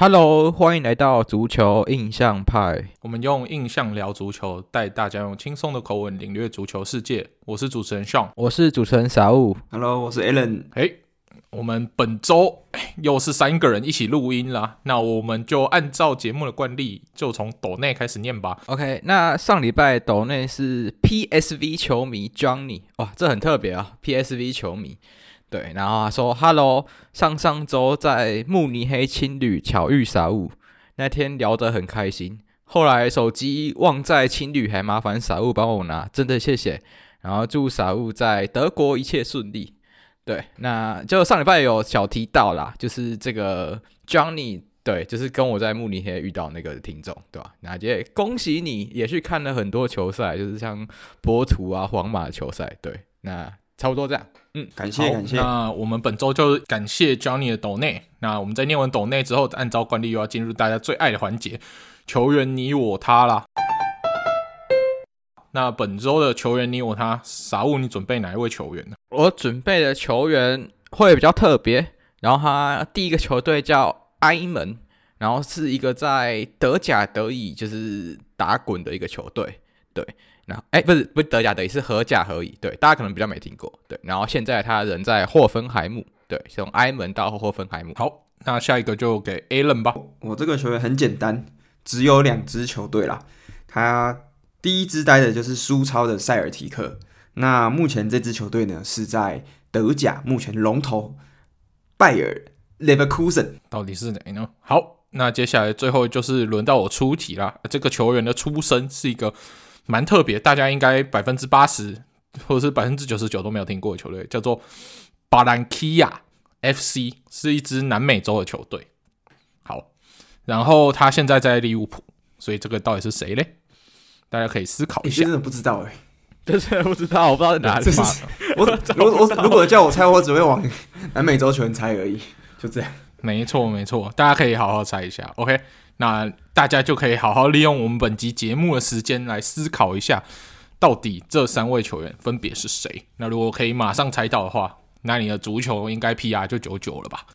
Hello，欢迎来到足球印象派。我们用印象聊足球，带大家用轻松的口吻领略足球世界。我是主持人 Sean，我是主持人 Saul。Hello，我是 Alan。嘿，我们本周又是三个人一起录音啦。那我们就按照节目的惯例，就从斗内开始念吧。OK，那上礼拜斗内是 PSV 球迷 Johnny，哇，这很特别啊，PSV 球迷。对，然后他说：“Hello，上上周在慕尼黑青旅巧遇傻物，那天聊得很开心。后来手机忘在青旅，还麻烦傻物帮我拿，真的谢谢。然后祝傻物在德国一切顺利。对，那就上礼拜有小提到啦，就是这个 Johnny，对，就是跟我在慕尼黑遇到那个听众，对吧？那也恭喜你，也去看了很多球赛，就是像波图啊、皇马球赛。对，那。”差不多这样，嗯，感谢感谢。那我们本周就感谢 Johnny 的斗内。那我们在念完斗内之后，按照惯例又要进入大家最爱的环节——球员你我他啦。那本周的球员你我他，傻物，你准备哪一位球员呢？我准备的球员会比较特别，然后他第一个球队叫埃门，然后是一个在德甲德乙就是打滚的一个球队，对。然后，哎，不是，不是德甲等于，是荷甲荷乙。对，大家可能比较没听过。对，然后现在他人在霍芬海姆。对，从埃门到霍芬海姆。好，那下一个就给 Alan 吧。我这个球员很简单，只有两支球队啦。他第一支待的就是苏超的塞尔提克。那目前这支球队呢是在德甲，目前龙头拜尔 Leverkusen 到底是哪呢？好，那接下来最后就是轮到我出题啦。这个球员的出身是一个。蛮特别，大家应该百分之八十或者是百分之九十九都没有听过的球队，叫做巴兰基亚 FC，是一支南美洲的球队。好，然后他现在在利物浦，所以这个到底是谁嘞？大家可以思考一下。真的不知道哎，真的不知道，我不知道在哪里。我我我如果叫我猜，我只会往南美洲球员猜而已，就这样。没错没错，大家可以好好猜一下。OK。那大家就可以好好利用我们本集节目的时间来思考一下，到底这三位球员分别是谁？那如果可以马上猜到的话，那你的足球应该 PR 就九九了吧？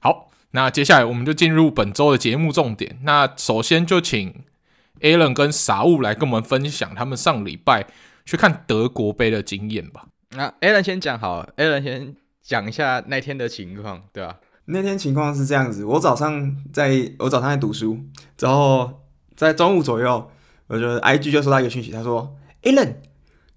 好，那接下来我们就进入本周的节目重点。那首先就请 Alan 跟傻物来跟我们分享他们上礼拜去看德国杯的经验吧。那 Alan 先讲好，Alan 先讲一下那天的情况，对吧？那天情况是这样子，我早上在我早上在读书，然后在中午左右，我就 IG 就收到一个讯息，他说：“Alan，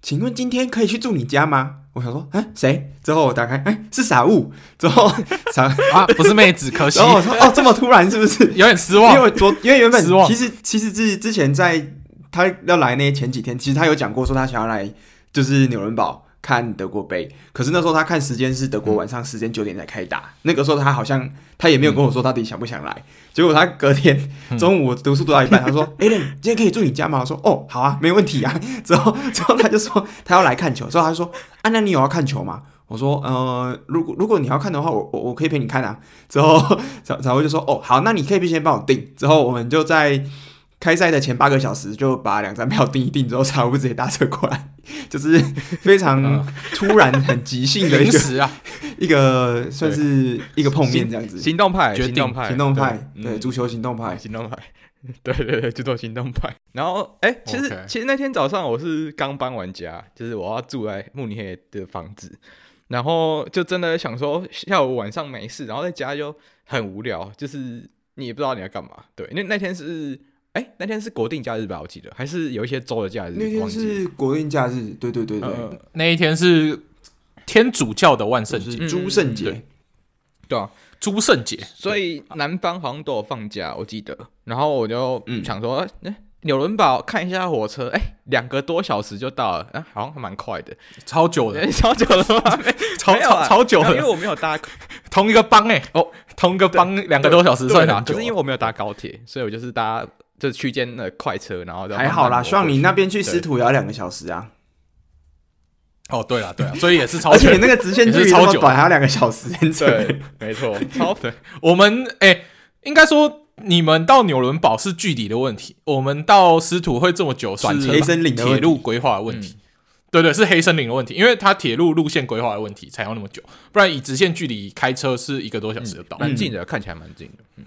请问今天可以去住你家吗？”我想说：“哎，谁？”之后我打开，哎，是傻物。之后傻 啊，不是妹子，可惜。然后我说：“哦，这么突然，是不是 有点失望？”因为昨因为原本失望其实其实之之前在他要来那前几天，其实他有讲过说他想要来就是纽伦堡。看德国杯，可是那时候他看时间是德国晚上时间九点才开打，嗯、那个时候他好像他也没有跟我说到底想不想来，嗯、结果他隔天中午读书读到一半，嗯、他说：“哎、欸，今天可以住你家吗？”我说：“哦，好啊，没问题啊。”之后之后他就说他要来看球，之后他就说：“啊，那你有要看球吗？”我说：“呃，如果如果你要看的话，我我我可以陪你看啊。”之后小小薇就说：“哦，好，那你可以先帮我订。”之后我们就在。开赛的前八个小时就把两张票订一订之后，差不多直接搭车过来，就是非常突然、很即兴的一个啊，一个算是一个碰面这样子。行动派，行动派，行动派，对，足球行动派，行动派，对 对对，就做行动派。然后，哎，其实其实那天早上我是刚搬完家，就是我要住在慕尼黑的房子，然后就真的想说下午晚上没事，然后在家就很无聊，就是你也不知道你要干嘛。对，那那天是。哎、欸，那天是国定假日吧？我记得还是有一些州的假日。那天是国定假日，对对对对。呃、那一天是天主教的万圣节，诸圣节。对啊，诸圣节。所以南方好像都有放假，我记得。然后我就想说，哎、嗯，纽伦堡看一下火车，哎、欸，两个多小时就到了，哎，好像还蛮快的，超久的，超久的吗？超超超久的，因为我没有搭同一个邦哎，哦，同一个邦两个多小时算哪？可是因为我没有搭高铁，所以我就是搭。这区间的快车，然后还好啦。希望你那边去斯图也要两个小时啊。哦，对了，对了，所以也是超，而且那个直线距离超短，还要两个小时。对，没错，超对。我们哎，应该说你们到纽伦堡是距离的问题，我们到斯图会这么久是铁路规划的问题。对对，是黑森林的问题，因为它铁路路线规划的问题才要那么久，不然以直线距离开车是一个多小时就到，蛮、嗯、近的，看起来蛮近的。嗯，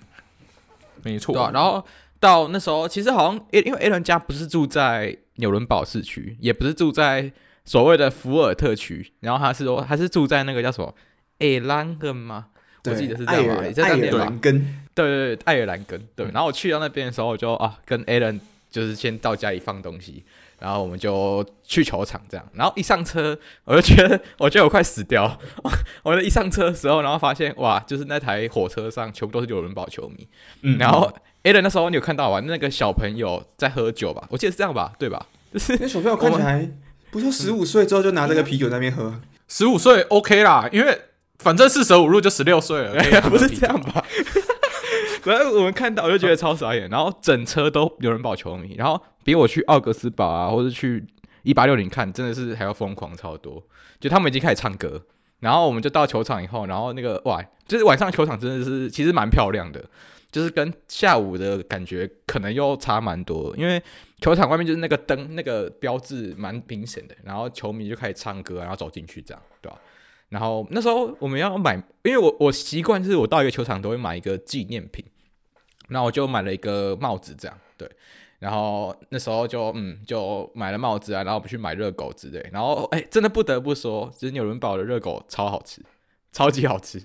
没错。对啊，然后到那时候，其实好像因为 Alan 家不是住在纽伦堡市区，也不是住在所谓的福尔特区，然后他是说他是住在那个叫什么艾兰根吗？我记得是这样吧，爱尔兰根。对对对，艾尔兰根。对，然后我去到那边的时候，我就啊跟 Alan 就是先到家里放东西。然后我们就去球场，这样。然后一上车，我就觉得，我觉得我快死掉。我一上车的时候，然后发现，哇，就是那台火车上全部都是纽伦堡球迷。嗯。然后 Alan 那时候你有看到吧？那个小朋友在喝酒吧？我记得是这样吧？对吧？就是那小朋友看起来不就十五岁之后就拿这个啤酒在那边喝？十五岁 OK 啦，因为反正四舍五入就十六岁了，不是这样吧？反正我们看到，我就觉得超傻眼。然后整车都纽伦堡球迷，然后。比我去奥格斯堡啊，或者去一八六零看，真的是还要疯狂超多。就他们已经开始唱歌，然后我们就到球场以后，然后那个哇，就是晚上球场真的是其实蛮漂亮的，就是跟下午的感觉可能又差蛮多。因为球场外面就是那个灯那个标志蛮明显的，然后球迷就开始唱歌，然后走进去这样，对吧？然后那时候我们要买，因为我我习惯就是我到一个球场都会买一个纪念品，那我就买了一个帽子这样，对。然后那时候就嗯就买了帽子啊，然后我们去买热狗之类，然后哎真的不得不说，就是纽伦堡的热狗超好吃，超级好吃，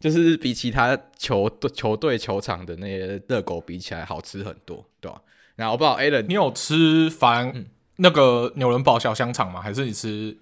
就是比其他球队球队球场的那些热狗比起来好吃很多，对吧？然后我不知道 Alan 你有吃凡那个纽伦堡小香肠吗？还是你吃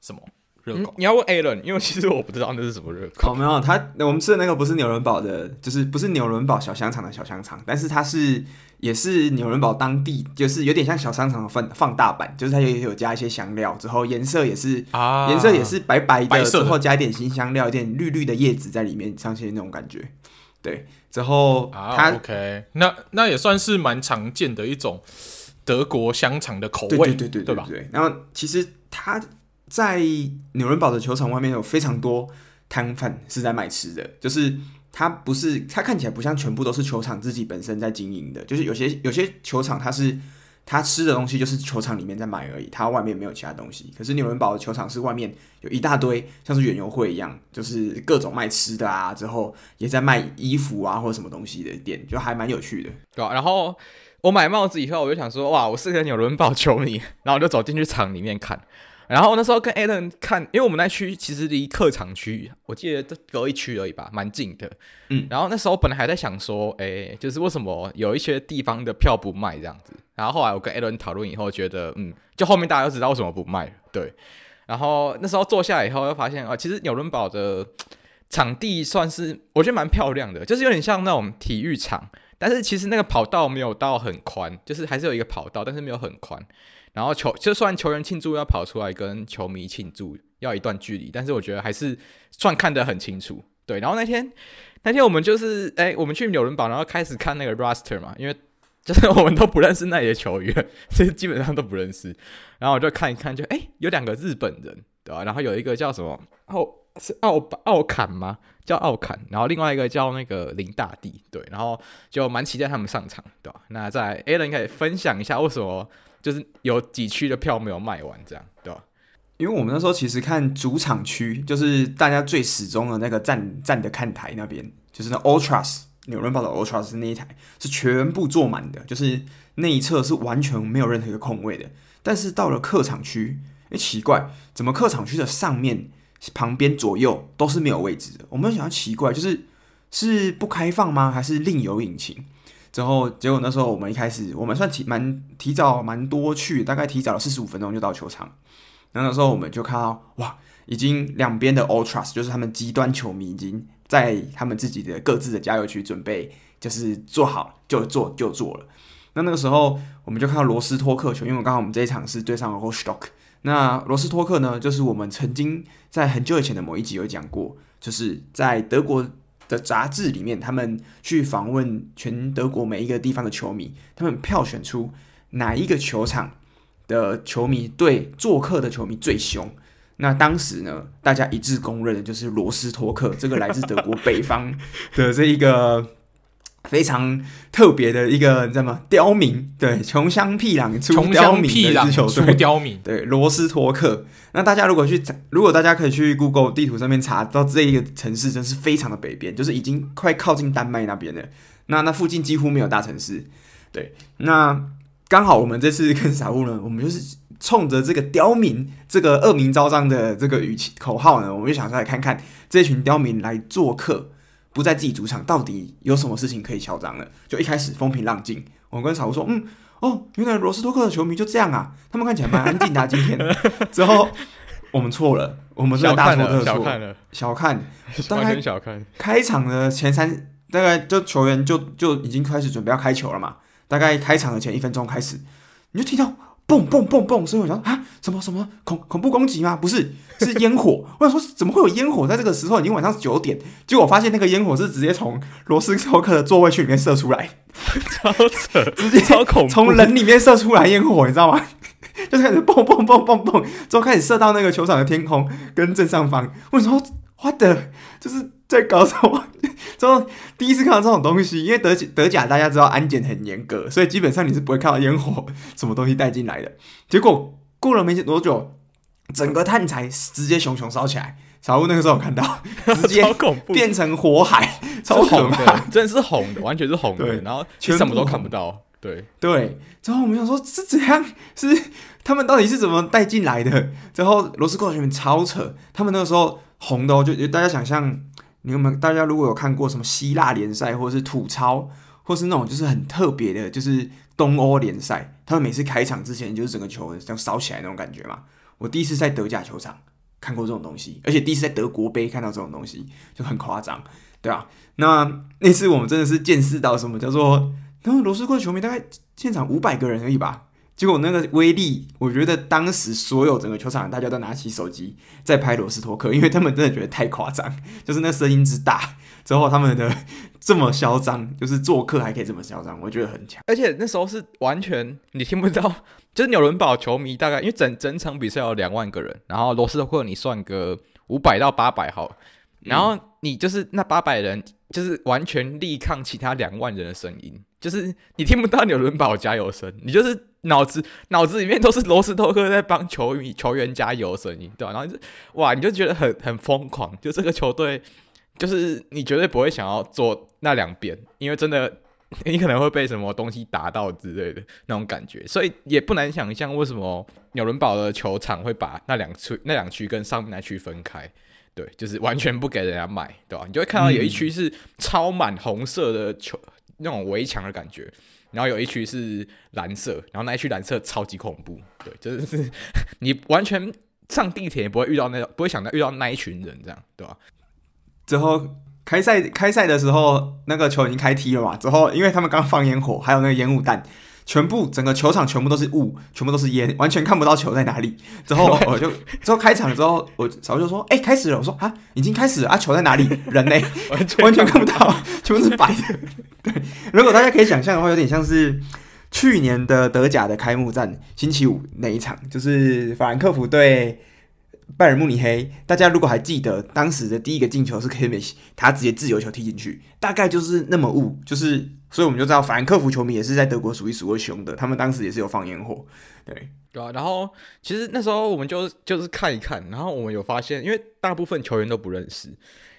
什么？热狗、嗯？你要问 Alan，因为其实我不知道那是什么热狗。哦，没有，他我们吃的那个不是纽伦堡的，就是不是纽伦堡小香肠的小香肠，但是它是也是纽伦堡当地，就是有点像小香肠的放放大版，就是它也有加一些香料，之后颜色也是啊，颜色也是白白的，白色的之后加一点新香料，一点绿绿的叶子在里面，上些那种感觉。对，之后它、啊、OK，那那也算是蛮常见的一种德国香肠的口味，对对对对对，对吧？对，然后其实它。在纽伦堡的球场外面有非常多摊贩是在卖吃的，就是它不是，它看起来不像全部都是球场自己本身在经营的，就是有些有些球场它是它吃的东西就是球场里面在买而已，它外面没有其他东西。可是纽伦堡的球场是外面有一大堆像是园游会一样，就是各种卖吃的啊，之后也在卖衣服啊或者什么东西的店，就还蛮有趣的。对啊，然后我买帽子以后，我就想说，哇，我是个纽伦堡球迷，然后我就走进去场里面看。然后那时候跟 Alan 看，因为我们那区其实离客场区，我记得这隔一区而已吧，蛮近的。嗯，然后那时候本来还在想说，诶，就是为什么有一些地方的票不卖这样子。然后后来我跟 Alan 讨论以后，觉得，嗯，就后面大家都知道为什么不卖了。对。然后那时候坐下来以后，又发现啊，其实纽伦堡的场地算是我觉得蛮漂亮的，就是有点像那种体育场，但是其实那个跑道没有到很宽，就是还是有一个跑道，但是没有很宽。然后球就算球员庆祝要跑出来跟球迷庆祝要一段距离，但是我觉得还是算看得很清楚。对，然后那天那天我们就是哎，我们去纽伦堡，然后开始看那个 roster 嘛，因为就是我们都不认识那些球员，所以基本上都不认识。然后我就看一看就，就哎有两个日本人，对吧？然后有一个叫什么奥是奥奥坎吗？叫奥坎。然后另外一个叫那个林大地，对。然后就蛮期待他们上场，对吧？那在 Alan 可以分享一下为什么？就是有几区的票没有卖完，这样对吧？因为我们那时候其实看主场区，就是大家最始终的那个站站的看台那边，就是那 Ultras 纽伦堡的 Ultras 那一台是全部坐满的，就是那一侧是完全没有任何一个空位的。但是到了客场区，哎，奇怪，怎么客场区的上面、旁边、左右都是没有位置的？我们想要奇怪，就是是不开放吗？还是另有隐情？之后，结果那时候我们一开始，我们算提蛮提早蛮多去，大概提早了四十五分钟就到球场。然后那时候我们就看到，哇，已经两边的 Ultras，就是他们极端球迷，已经在他们自己的各自的加油区准备，就是做好就做就做了。那那个时候我们就看到罗斯托克球，因为刚好我们这一场是对上了 Rostock。那罗斯托克呢，就是我们曾经在很久以前的某一集有讲过，就是在德国。的杂志里面，他们去访问全德国每一个地方的球迷，他们票选出哪一个球场的球迷对做客的球迷最凶。那当时呢，大家一致公认的就是罗斯托克这个来自德国北方的这一个非常特别的一个，你知道吗？刁民，对，穷乡僻壤出刁民的一支球队，出刁民，对，罗斯托克。那大家如果去，如果大家可以去 Google 地图上面查到这一个城市，真是非常的北边，就是已经快靠近丹麦那边了。那那附近几乎没有大城市，对。那刚好我们这次跟傻物呢，我们就是冲着这个刁民这个恶名昭彰的这个语气口号呢，我们就想出来看看这群刁民来做客。不在自己主场，到底有什么事情可以嚣张了？就一开始风平浪静，我跟小吴说：“嗯，哦，原来罗斯托克的球迷就这样啊，他们看起来蛮安静的、啊。”今天之后我们错了，我们是大错特错，小看了，小看，完全小看。开场的前三，大概就球员就就已经开始准备要开球了嘛。大概开场的前一分钟开始，你就听到。蹦蹦蹦蹦！所以我想啊，什么什么恐恐怖攻击吗？不是，是烟火。我想说，怎么会有烟火在这个时候？已经晚上九点，结果我发现那个烟火是直接从罗斯托克的座位区里面射出来，超扯，直接超恐怖，从人里面射出来烟火，你知道吗？就开始蹦蹦蹦蹦蹦，之后开始射到那个球场的天空跟正上方。我说，what the，就是。在搞什么？之后第一次看到这种东西，因为德德甲大家知道安检很严格，所以基本上你是不会看到烟火什么东西带进来的。结果过了没多久，整个探材直接熊熊烧起来。小屋那个时候我看到，直接变成火海，超红的，真的是红的，完全是红的。然后其实什么都看不到。对对。之后我们想说是怎样？是他们到底是怎么带进来的？之后罗斯托克超扯，他们那个时候红的，就大家想象。你有没？大家如果有看过什么希腊联赛，或者是土超，或是那种就是很特别的，就是东欧联赛，他们每次开场之前就是整个球这样烧起来那种感觉嘛。我第一次在德甲球场看过这种东西，而且第一次在德国杯看到这种东西就很夸张，对啊，那那次我们真的是见识到什么叫做，然后罗斯科球迷大概现场五百个人而已吧。结果那个威力，我觉得当时所有整个球场大家都拿起手机在拍罗斯托克，因为他们真的觉得太夸张，就是那声音之大，之后他们的这么嚣张，就是做客还可以这么嚣张，我觉得很强。而且那时候是完全你听不到，就是纽伦堡球迷大概因为整整场比赛有两万个人，然后罗斯托克你算个五百到八百好，然后你就是那八百人就是完全力抗其他两万人的声音，就是你听不到纽伦堡加油声，你就是。脑子脑子里面都是罗斯托克在帮球迷球员加油声音，对吧？然后就哇，你就觉得很很疯狂，就这个球队，就是你绝对不会想要坐那两边，因为真的你可能会被什么东西打到之类的那种感觉，所以也不难想象为什么纽伦堡的球场会把那两区那两区跟上面那区分开，对，就是完全不给人家买，对吧？你就会看到有一区是超满红色的球那种围墙的感觉。然后有一区是蓝色，然后那一区蓝色超级恐怖，对，就是 你完全上地铁也不会遇到那种，不会想到遇到那一群人这样，对吧？之后开赛开赛的时候，那个球已经开踢了嘛，之后因为他们刚放烟火，还有那个烟雾弹。全部整个球场全部都是雾，全部都是烟，完全看不到球在哪里。之后 我就之后开场之后，我早就说：“哎、欸，开始了。”我说：“啊，已经开始了啊，球在哪里？人呢？完全完全看不到，全部是白的。”对，如果大家可以想象的话，有点像是去年的德甲的开幕战，星期五那一场，就是法兰克福对拜仁慕尼黑。大家如果还记得，当时的第一个进球是 Kimmich，他直接自由球踢进去，大概就是那么雾，就是。所以我们就知道，法兰克福球迷也是在德国数一数二凶的。他们当时也是有放烟火，对对啊。然后其实那时候我们就就是看一看，然后我们有发现，因为大部分球员都不认识，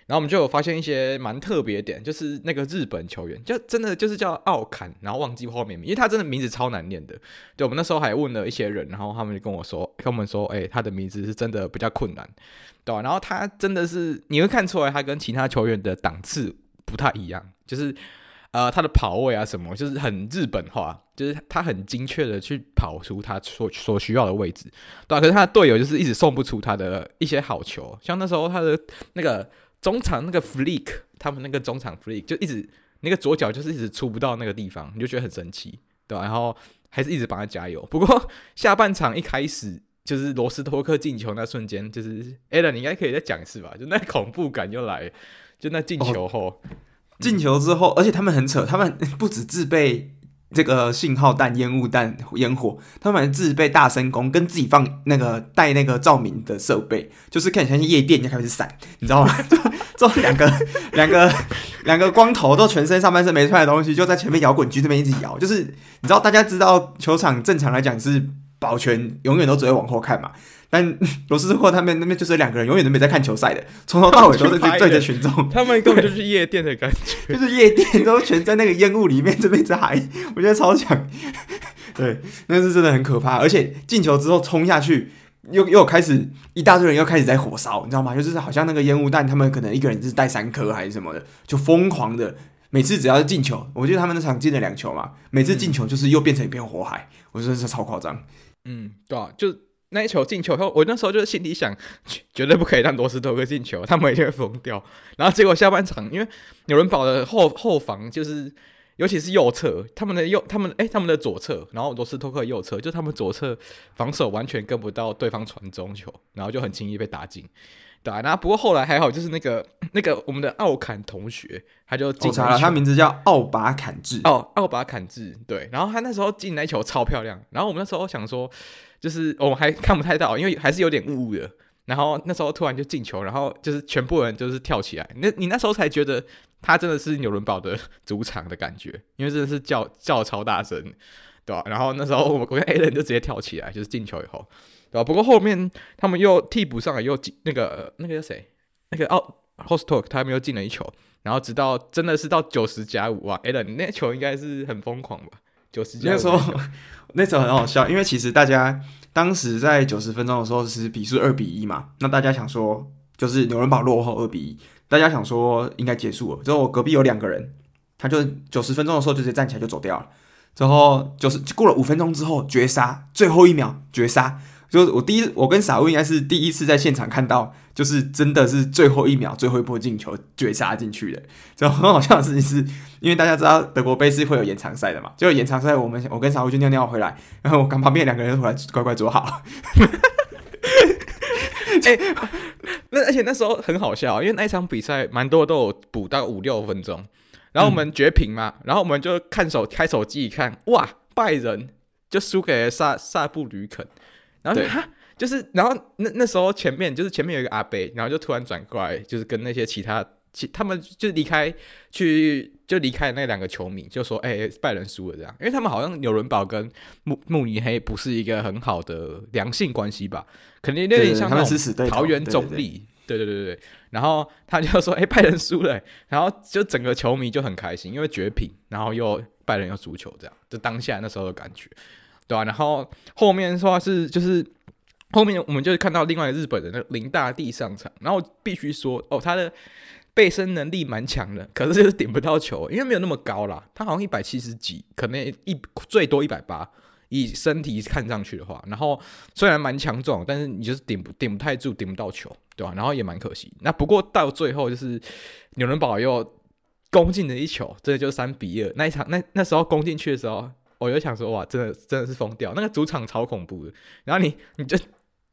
然后我们就有发现一些蛮特别点，就是那个日本球员，就真的就是叫奥坎，然后忘记后面名，因为他真的名字超难念的。对，我们那时候还问了一些人，然后他们就跟我说，跟我们说，哎、他的名字是真的比较困难，对吧、然后他真的是你会看出来，他跟其他球员的档次不太一样，就是。呃，他的跑位啊，什么就是很日本化，就是他很精确的去跑出他所所需要的位置，对吧？可是他的队友就是一直送不出他的一些好球，像那时候他的那个中场那个 flick，他们那个中场 flick 就一直那个左脚就是一直出不到那个地方，你就觉得很神奇，对吧？然后还是一直帮他加油。不过下半场一开始就是罗斯托克进球那瞬间，就是 Alan 你应该可以再讲一次吧？就那恐怖感又来，就那进球后。进球之后，而且他们很扯，他们 不止自备这个信号弹、烟雾弹、烟火，他们还自备大声功，跟自己放那个带那个照明的设备，就是看起来像夜店，就开始闪，你知道吗？就这两个两个两个光头，都全身上半身没穿的东西，就在前面摇滚区这边一直摇，就是你知道，大家知道球场正常来讲是保全，永远都只会往后看嘛。但 罗斯托克他们那边就是两个人，永远都没在看球赛的，从头到尾都是对着群众。他们根本就是夜店的感觉，就是夜店都全在那个烟雾里面，这边在嗨，我觉得超强。对，那是真的很可怕。而且进球之后冲下去，又又开始一大堆人又开始在火烧，你知道吗？就是好像那个烟雾弹，他们可能一个人是带三颗还是什么的，就疯狂的。每次只要是进球，我记得他们那场进了两球嘛，每次进球就是又变成一片火海，我觉得是超夸张。嗯，对啊，就。那一球进球后，我那时候就是心里想，绝对不可以让罗斯托克进球，他们一定会疯掉。然后结果下半场，因为纽伦堡的后 后防就是，尤其是右侧，他们的右，他们哎、他们的左侧，然后罗斯托克右侧，就他们左侧防守完全跟不到对方传中球，然后就很轻易被打进。对啊，然后不过后来还好，就是那个 那个我们的奥坎同学，他就进了，他名字叫奥巴坎治。哦，奥巴坎治，对。然后他那时候进那球超漂亮，然后我们那时候想说。就是我们还看不太到，因为还是有点雾雾的。然后那时候突然就进球，然后就是全部人就是跳起来。那你那时候才觉得他真的是纽伦堡的 主场的感觉，因为真的是叫叫超大声，对吧？然后那时候我们我跟 A 人就直接跳起来，就是进球以后，对吧？不过后面他们又替补上来，又进那个那个叫谁？那个奥 h o s t o k 他们又进了一球。然后直到真的是到九十加五啊，A 人那球应该是很疯狂吧？九十。那时候。那时候很好笑，因为其实大家当时在九十分钟的时候是比数二比一嘛，那大家想说就是纽伦堡落后二比一，大家想说应该结束了。之后我隔壁有两个人，他就九十分钟的时候就直接站起来就走掉了。之后就是过了五分钟之后绝杀，最后一秒绝杀。就是我第一，我跟傻物应该是第一次在现场看到，就是真的是最后一秒最后一波进球绝杀进去的。就很好笑的事情是，因为大家知道德国杯是会有延长赛的嘛，就延长赛我们我跟傻物去尿尿回来，然后我跟旁边两个人回来乖乖坐好。哎、那而且那时候很好笑，因为那一场比赛蛮多都有补到五六分钟，然后我们绝平嘛，然后我们就看手开手机一看，哇，拜仁就输给了萨萨布吕肯。然后就哈，就是，然后那那时候前面就是前面有一个阿伯，然后就突然转过来，就是跟那些其他其他们就离开去就离开那两个球迷，就说：“哎、欸，拜仁输了这样。”因为他们好像纽伦堡跟慕慕尼黑不是一个很好的良性关系吧？肯定有点像那种桃园中立。对对对对对。然后他就说：“哎、欸，拜仁输了。”然后就整个球迷就很开心，因为绝品，然后又拜仁又足球，这样就当下那时候的感觉。对啊，然后后面说是就是后面我们就看到另外一个日本人的林大地上场，然后必须说哦，他的背身能力蛮强的，可是就是顶不到球，因为没有那么高啦，他好像一百七十几，可能一最多一百八，以身体看上去的话，然后虽然蛮强壮，但是你就是顶不顶不太住，顶不到球，对吧？然后也蛮可惜。那不过到最后就是纽伦堡又攻进了一球，这就三比二。那一场那那时候攻进去的时候。我就想说，哇，真的真的是疯掉，那个主场超恐怖的。然后你你就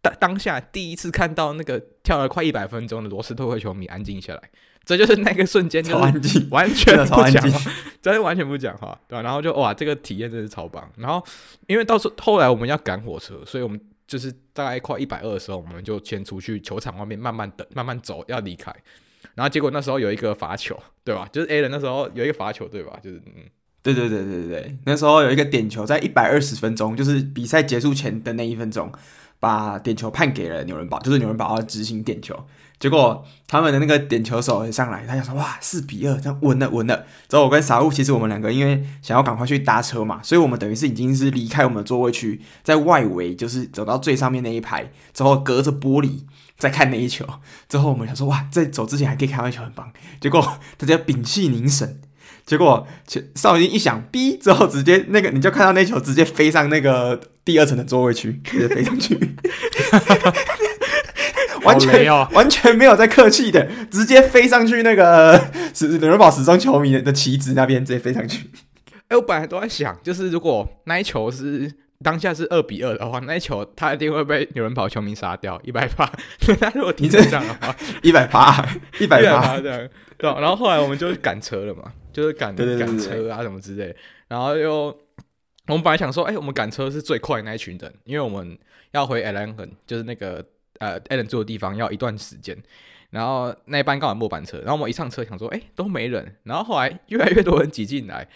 当当下第一次看到那个跳了快一百分钟的罗斯托克球迷安静下来，这就是那个瞬间，就安静，完全不讲话，真的完全不讲话，对吧？然后就哇，这个体验真是超棒。然后因为到时候后来我们要赶火车，所以我们就是大概快一百二的时候，我们就先出去球场外面慢慢等，慢慢走，要离开。然后结果那时候有一个罚球，对吧？就是 A 人那时候有一个罚球，对吧？就是嗯。对对对对对，那时候有一个点球，在一百二十分钟，就是比赛结束前的那一分钟，把点球判给了纽伦堡，就是纽伦堡要执行点球。结果他们的那个点球手上来，他想说哇，四比二，这样稳了稳了。之后我跟傻物，其实我们两个因为想要赶快去搭车嘛，所以我们等于是已经是离开我们的座位区，在外围就是走到最上面那一排，之后隔着玻璃在看那一球。之后我们想说哇，在走之前还可以看到一球，很棒。结果大家屏气凝神。结果，哨音一响，哔之后，直接那个你就看到那球直接飞上那个第二层的座位区，直接飞上去，完全、哦、完全没有在客气的，直接飞上去那个是纽伦堡死忠球迷的旗帜那边，直接飞上去。哎，我本来都在想，就是如果那一球是当下是二比二的话，那一球他一定会被纽伦堡球迷杀掉一百八。他如果踢成这样的话，一百八，一百八这样。对，然后后来我们就赶车了嘛，就是赶赶车啊什么之类。然后又我们本来想说，哎、欸，我们赶车是最快的那一群人，因为我们要回 Allen，就是那个呃 Allen 住的地方，要一段时间。然后那一班刚好末班车，然后我们一上车想说，哎、欸，都没人。然后后来越来越多人挤进来。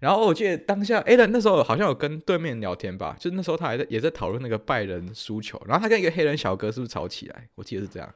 然后我记得当下 Allen 那时候好像有跟对面聊天吧，就是那时候他还在也在讨论那个拜仁输球。然后他跟一个黑人小哥是不是吵起来？我记得是这样。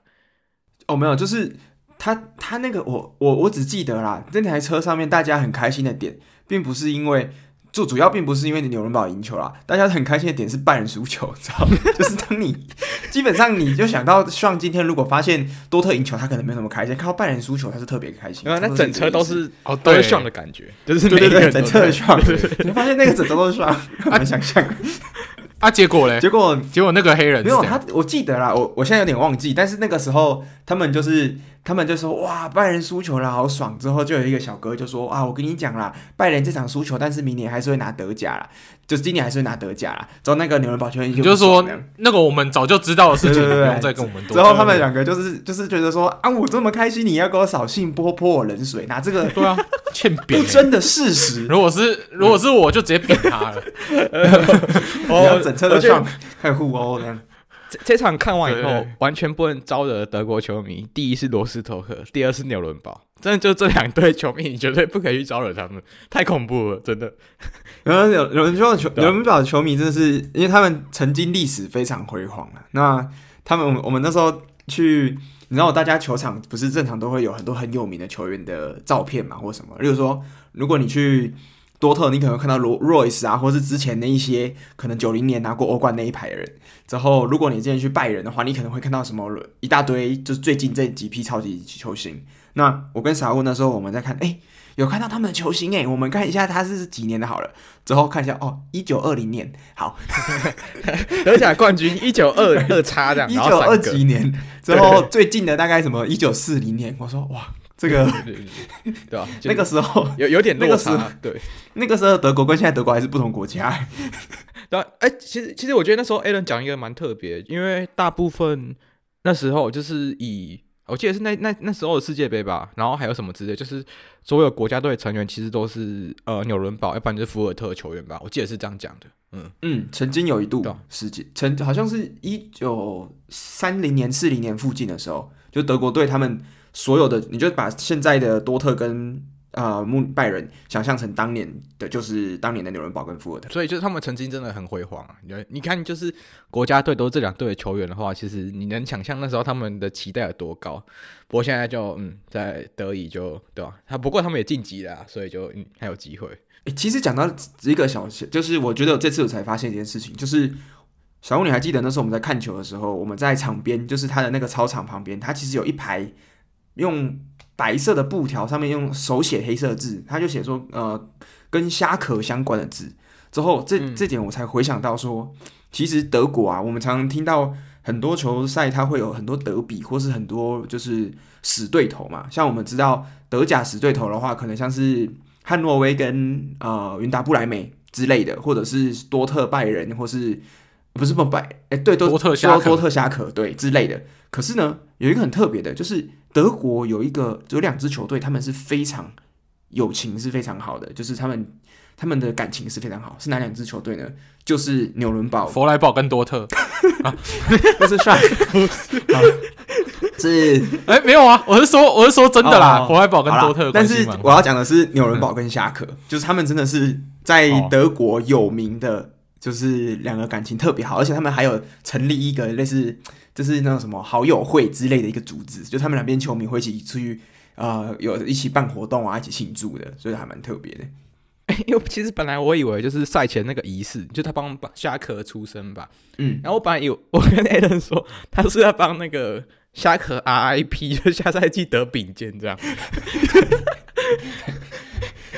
哦，没有，就是他他那个我我我只记得啦，那台车上面大家很开心的点，并不是因为。就主要并不是因为你纽伦堡赢球啦，大家很开心的点是拜仁输球，知道吗？就是当你基本上你就想到，像今天如果发现多特赢球，他可能没有那么开心；看到拜仁输球，他是特别开心。因为那整车都是哦，都是爽的感觉，就是对对对，整车的爽。你发现那个整车都是爽，很难想象。啊，结果嘞？结果结果那个黑人没有他，我记得啦，我我现在有点忘记，但是那个时候他们就是他们就说哇，拜仁输球了，好爽。之后就有一个小哥就说啊，我跟你讲啦，拜仁这场输球，但是明年还是会拿德甲啦，就是今年还是会拿德甲啦。之后那个纽伦堡球员就是说那个我们早就知道的事情，不用再跟我们多。之后他们两个就是就是觉得说啊，我这么开心，你要给我扫兴，泼泼我冷水，拿这个对啊，欠扁不争的事实。如果是如果是我就直接扁他了。哦，整车的爽。太互殴了！这这场看完以后，完全不能招惹德国球迷。第一是罗斯托克，第二是纽伦堡，真的就这两队球迷，你绝对不可以去招惹他们，太恐怖了，真的。然后有有人说球纽伦堡的球迷真的是，因为他们曾经历史非常辉煌啊。那他们我们那时候去，你知道，大家球场不是正常都会有很多很有名的球员的照片嘛，或什么？例如说，如果你去。多特，你可能看到罗 Royce 啊，或是之前那一些可能九零年拿过欧冠那一排的人。之后，如果你之前去拜仁的话，你可能会看到什么一大堆，就是最近这几批超级球星。那我跟傻物那时候我们在看，哎、有看到他们的球星哎、欸，我们看一下他是几年的好了。之后看一下哦，一九二零年，好，德甲冠军一九二二叉这样，一九二几年。之后最近的大概什么一九四零年，我说哇。这个对吧？那个时候有有点落差，对。那个时候德国跟现在德国还是不同国家。然后，哎，其实其实我觉得那时候 Allen 讲一个蛮特别，因为大部分那时候就是以我记得是那那那时候的世界杯吧，然后还有什么之类，就是所有国家队成员其实都是呃纽伦堡，要不然就是福尔特球员吧，我记得是这样讲的。嗯嗯，曾经有一度世界，曾好像是一九三零年四零年附近的时候，就德国队他们。所有的，你就把现在的多特跟呃慕拜仁想象成当年的，就是当年的纽伦堡跟富尔特，所以就是他们曾经真的很辉煌啊！你看，就是国家队都这两队的球员的话，其实你能想象那时候他们的期待有多高？不过现在就嗯，在德乙就对吧？他不过他们也晋级了，所以就嗯还有机会。诶，其实讲到一个小，就是我觉得这次我才发现一件事情，就是小吴，你还记得那时候我们在看球的时候，我们在场边，就是他的那个操场旁边，他其实有一排。用白色的布条，上面用手写黑色字，他就写说，呃，跟虾壳相关的字。之后，这这点我才回想到说，其实德国啊，我们常常听到很多球赛，它会有很多德比，或是很多就是死对头嘛。像我们知道德甲死对头的话，可能像是汉诺威跟呃云达不莱梅之类的，或者是多特拜仁，或是不是不拜，哎、欸，对，多特虾多特虾壳对之类的。可是呢，有一个很特别的，就是。德国有一个有两支球队，他们是非常友情是非常好的，就是他们他们的感情是非常好。是哪两支球队呢？就是纽伦堡、弗莱堡跟多特。啊、不是帅，不是，是哎、欸，没有啊，我是说我是说真的啦，弗莱堡跟多特。但是我要讲的是纽伦堡跟虾壳，就是他们真的是在德国有名的，就是两个感情特别好，而且他们还有成立一个类似。就是那种什么好友会之类的一个组织，就他们两边球迷会一起出去，呃，有一起办活动啊，一起庆祝的，所以还蛮特别的。因为其实本来我以为就是赛前那个仪式，就他帮虾壳出生吧，嗯，然后我本来有我跟 Allen 说，他是要帮那个虾壳 RIP，就下赛季得丙尖这样。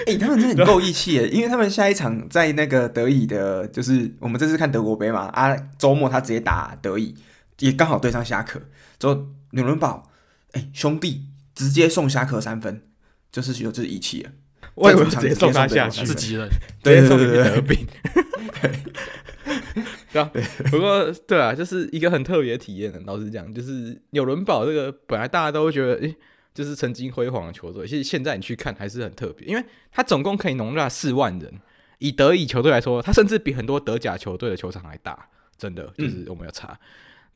哎、欸，他们真的很够义气耶，因为他们下一场在那个德乙的，就是我们这次看德国杯嘛，啊，周末他直接打德乙。也刚好对上虾壳，之后纽伦堡，哎、欸，兄弟直接送虾壳三分，就是有这一气了。我以为直接送他下去，自己人，对对对对，得病。对啊，不过对啊，就是一个很特别的体验。老实讲，就是纽伦堡这个本来大家都会觉得，诶、欸，就是曾经辉煌的球队，其实现在你去看还是很特别，因为它总共可以容纳四万人。以德乙球队来说，它甚至比很多德甲球队的球场还大，真的就是我们要查，嗯、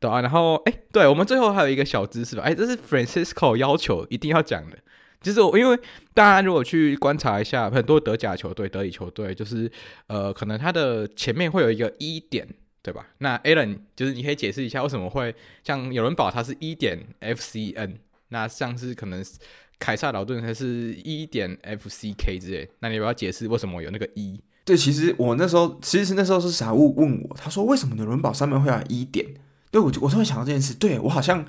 啊。然后，哎、对我们最后还有一个小知识吧，哎、这是 Francisco 要求一定要讲的。就是我，因为大家如果去观察一下很多德甲球队、德乙球队，就是呃，可能它的前面会有一个一点，对吧？那 Alan 就是你可以解释一下为什么会像纽伦堡它是一点 FCN，那像是可能凯撒劳顿它是一点 FCK 之类，那你要不要解释为什么有那个一？对，其实我那时候其实那时候是傻物问我，他说为什么纽伦堡上面会有一点？对，我就我突然想到这件事，对我好像。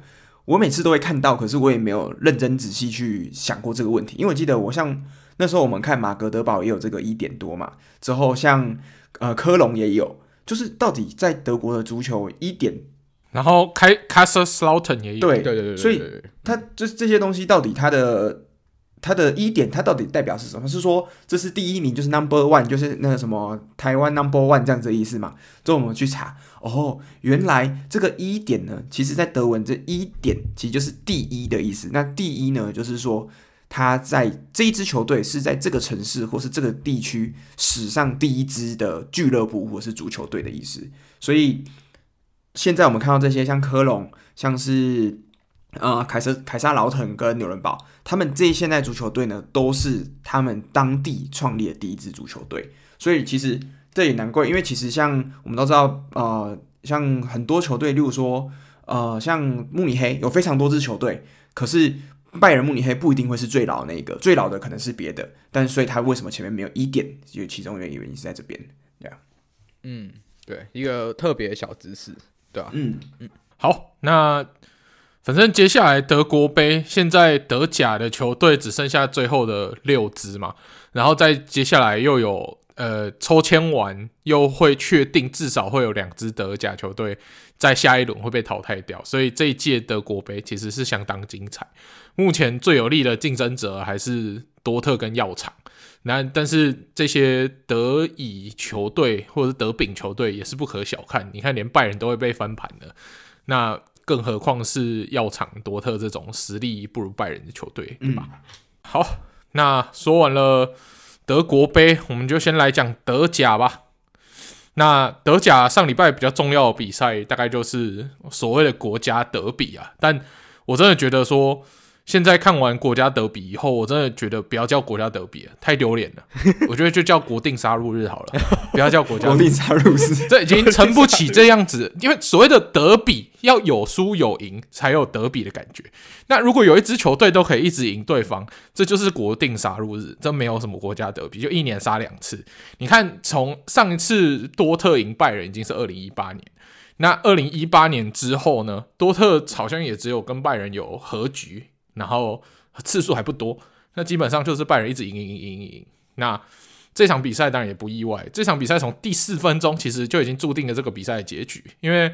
我每次都会看到，可是我也没有认真仔细去想过这个问题。因为我记得，我像那时候我们看马格德堡也有这个一点多嘛，之后像呃科隆也有，就是到底在德国的足球一点，然后开 Kaiserslautern 也有，对对对对，所以它就是这些东西到底它的。它的一点，它到底代表是什么？是说这是第一名，就是 number one，就是那个什么台湾 number one 这样子的意思嘛？之后我们去查，哦，原来这个一点呢，其实在德文这一点其实就是第一的意思。那第一呢，就是说他在这一支球队是在这个城市或是这个地区史上第一支的俱乐部或是足球队的意思。所以现在我们看到这些像科隆，像是。呃，凯瑟凯撒劳滕跟纽伦堡，他们这一现代足球队呢，都是他们当地创立的第一支足球队。所以其实这也难怪，因为其实像我们都知道，呃，像很多球队，例如说，呃，像慕尼黑有非常多支球队，可是拜仁慕尼黑不一定会是最老的那个，最老的可能是别的。但所以他为什么前面没有一点？因为其中原因原因是在这边，对啊，嗯，对，一个特别小知识，对吧？嗯嗯，好，那。反正接下来德国杯，现在德甲的球队只剩下最后的六支嘛，然后再接下来又有呃抽签完，又会确定至少会有两支德甲球队在下一轮会被淘汰掉，所以这一届德国杯其实是相当精彩。目前最有力的竞争者还是多特跟药厂，那但是这些德乙球队或者是德丙球队也是不可小看，你看连拜仁都会被翻盘的，那。更何况是药厂、多特这种实力不如拜仁的球队，对吧？嗯、好，那说完了德国杯，我们就先来讲德甲吧。那德甲上礼拜比较重要的比赛，大概就是所谓的国家德比啊。但我真的觉得说。现在看完国家德比以后，我真的觉得不要叫国家德比了，太丢脸了。我觉得就叫国定杀戮日好了，不要叫国家 国定杀戮日，这已经撑不起这样子。因为所谓的德比要有输有赢才有德比的感觉。那如果有一支球队都可以一直赢对方，这就是国定杀戮日，这没有什么国家德比，就一年杀两次。你看，从上一次多特赢拜仁已经是二零一八年，那二零一八年之后呢，多特好像也只有跟拜仁有和局。然后次数还不多，那基本上就是拜仁一直赢赢赢赢赢。那这场比赛当然也不意外，这场比赛从第四分钟其实就已经注定了这个比赛的结局，因为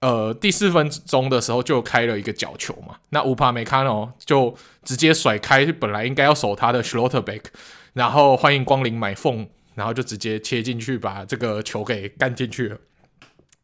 呃第四分钟的时候就开了一个角球嘛，那乌帕梅卡诺就直接甩开本来应该要守他的 Schlotterbeck，然后欢迎光临买凤，然后就直接切进去把这个球给干进去了，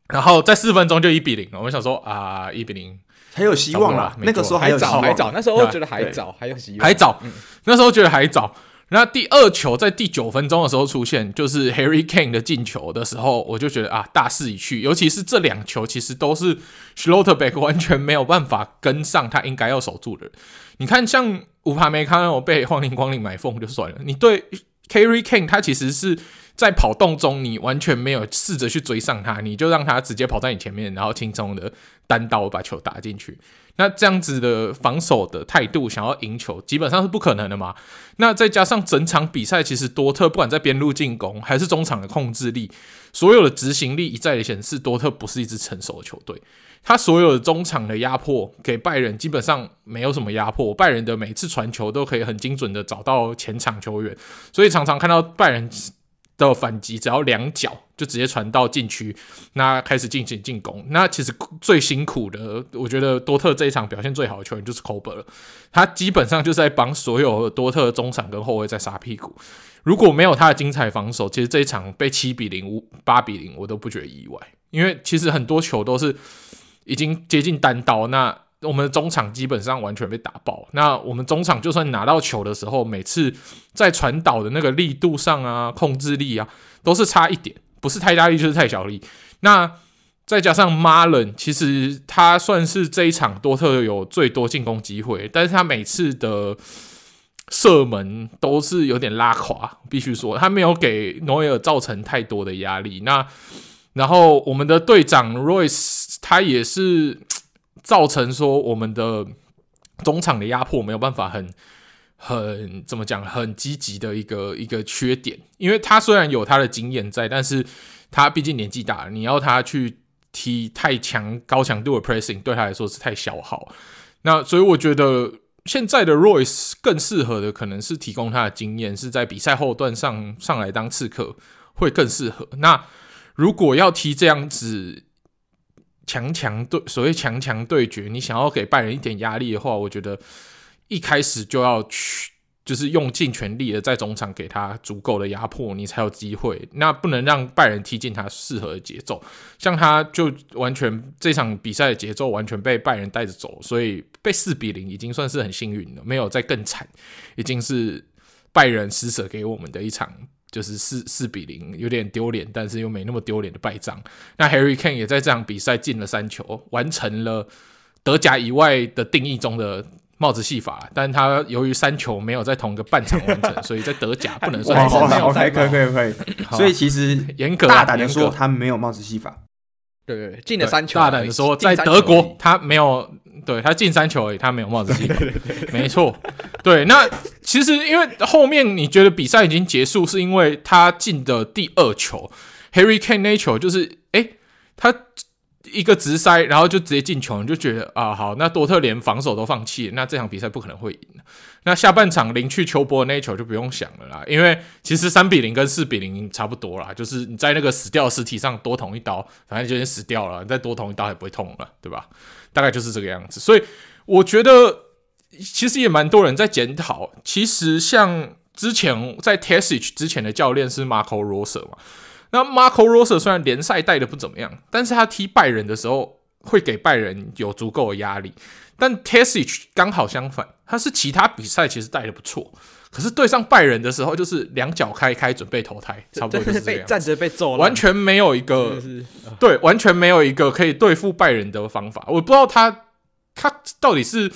然后在四分钟就一比零，我们想说啊一比零。还有希望啦，那个时候还早，还早，那时候觉得还早，还有希望，还早。那时候觉得还早。那第二球在第九分钟的时候出现，就是 Harry Kane 的进球的时候，我就觉得啊，大势已去。尤其是这两球，其实都是 Schlotterbeck 完全没有办法跟上他应该要守住的。你看，像乌帕梅卡诺被黄林光临买凤就算了，你对 Harry Kane 他其实是。在跑动中，你完全没有试着去追上他，你就让他直接跑在你前面，然后轻松的单刀把球打进去。那这样子的防守的态度，想要赢球，基本上是不可能的嘛。那再加上整场比赛，其实多特不管在边路进攻还是中场的控制力，所有的执行力一再的显示，多特不是一支成熟的球队。他所有的中场的压迫给拜仁基本上没有什么压迫，拜仁的每次传球都可以很精准的找到前场球员，所以常常看到拜仁。的反击只要两脚就直接传到禁区，那开始进行进攻。那其实最辛苦的，我觉得多特这一场表现最好的球员就是 Kobel 了。他基本上就是在帮所有多特中场跟后卫在杀屁股。如果没有他的精彩防守，其实这一场被七比零、五八比零，我都不觉得意外。因为其实很多球都是已经接近单刀，那我们的中场基本上完全被打爆。那我们中场就算拿到球的时候，每次在传导的那个力度上啊、控制力啊，都是差一点，不是太大力就是太小力。那再加上马伦，其实他算是这一场多特有最多进攻机会，但是他每次的射门都是有点拉垮，必须说他没有给诺伊尔造成太多的压力。那然后我们的队长 Royce 他也是造成说我们的中场的压迫没有办法很很怎么讲很积极的一个一个缺点，因为他虽然有他的经验在，但是他毕竟年纪大了，你要他去踢太强高强度的 pressing 对他来说是太消耗。那所以我觉得现在的 Royce 更适合的可能是提供他的经验，是在比赛后段上上来当刺客会更适合。那如果要踢这样子强强对，所谓强强对决，你想要给拜仁一点压力的话，我觉得一开始就要去，就是用尽全力的在中场给他足够的压迫，你才有机会。那不能让拜仁踢进他适合的节奏，像他就完全这场比赛的节奏完全被拜仁带着走，所以被四比零已经算是很幸运了，没有再更惨，已经是拜仁施舍给我们的一场。就是四四比零，有点丢脸，但是又没那么丢脸的败仗。那 Harry Kane 也在这场比赛进了三球，完成了德甲以外的定义中的帽子戏法。但他由于三球没有在同一个半场完成，所以在德甲不能算是没有戴帽。可以可以可以。所以其实严格大胆的说，他没有帽子戏法。对对，进了三球。大胆的说，在德国他没有。对，他进三球而已，他没有帽子戏法，没错。对，那其实因为后面你觉得比赛已经结束，是因为他进的第二球，Harry Kane 那球就是，诶，他一个直塞，然后就直接进球，你就觉得啊，好，那多特连防守都放弃，那这场比赛不可能会赢。那下半场临去球波那球就不用想了啦，因为其实三比零跟四比零差不多啦，就是你在那个死掉的尸体上多捅一刀，反正就已经死掉了，你再多捅一刀也不会痛了，对吧？大概就是这个样子，所以我觉得其实也蛮多人在检讨。其实像之前在 Tessich 之前的教练是 Marco Rosa 嘛，那 Marco Rosa 虽然联赛带的不怎么样，但是他踢拜仁的时候会给拜仁有足够的压力。但 Tessich 刚好相反，他是其他比赛其实带的不错，可是对上拜仁的时候就是两脚开开准备投胎，差不多就是这样，站着被揍了，完全没有一个。对，完全没有一个可以对付拜仁的方法。我不知道他他到底是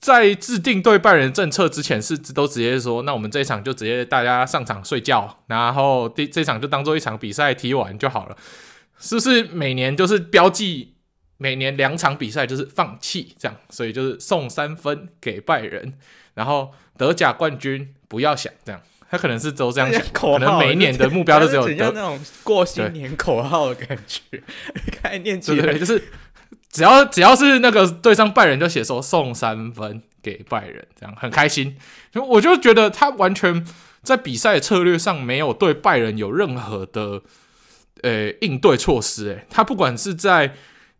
在制定对拜仁政策之前，是都直接说，那我们这一场就直接大家上场睡觉，然后第这场就当做一场比赛踢完就好了。是不是每年就是标记每年两场比赛就是放弃这样，所以就是送三分给拜仁，然后德甲冠军不要想这样。他可能是都这样想，可能每一年的 目标都只有得那种过新年口号的感觉，概念对对，就是只要只要是那个对上拜仁就写说送三分给拜仁，这样很开心。就我就觉得他完全在比赛策略上没有对拜仁有任何的呃应对措施。诶，他不管是在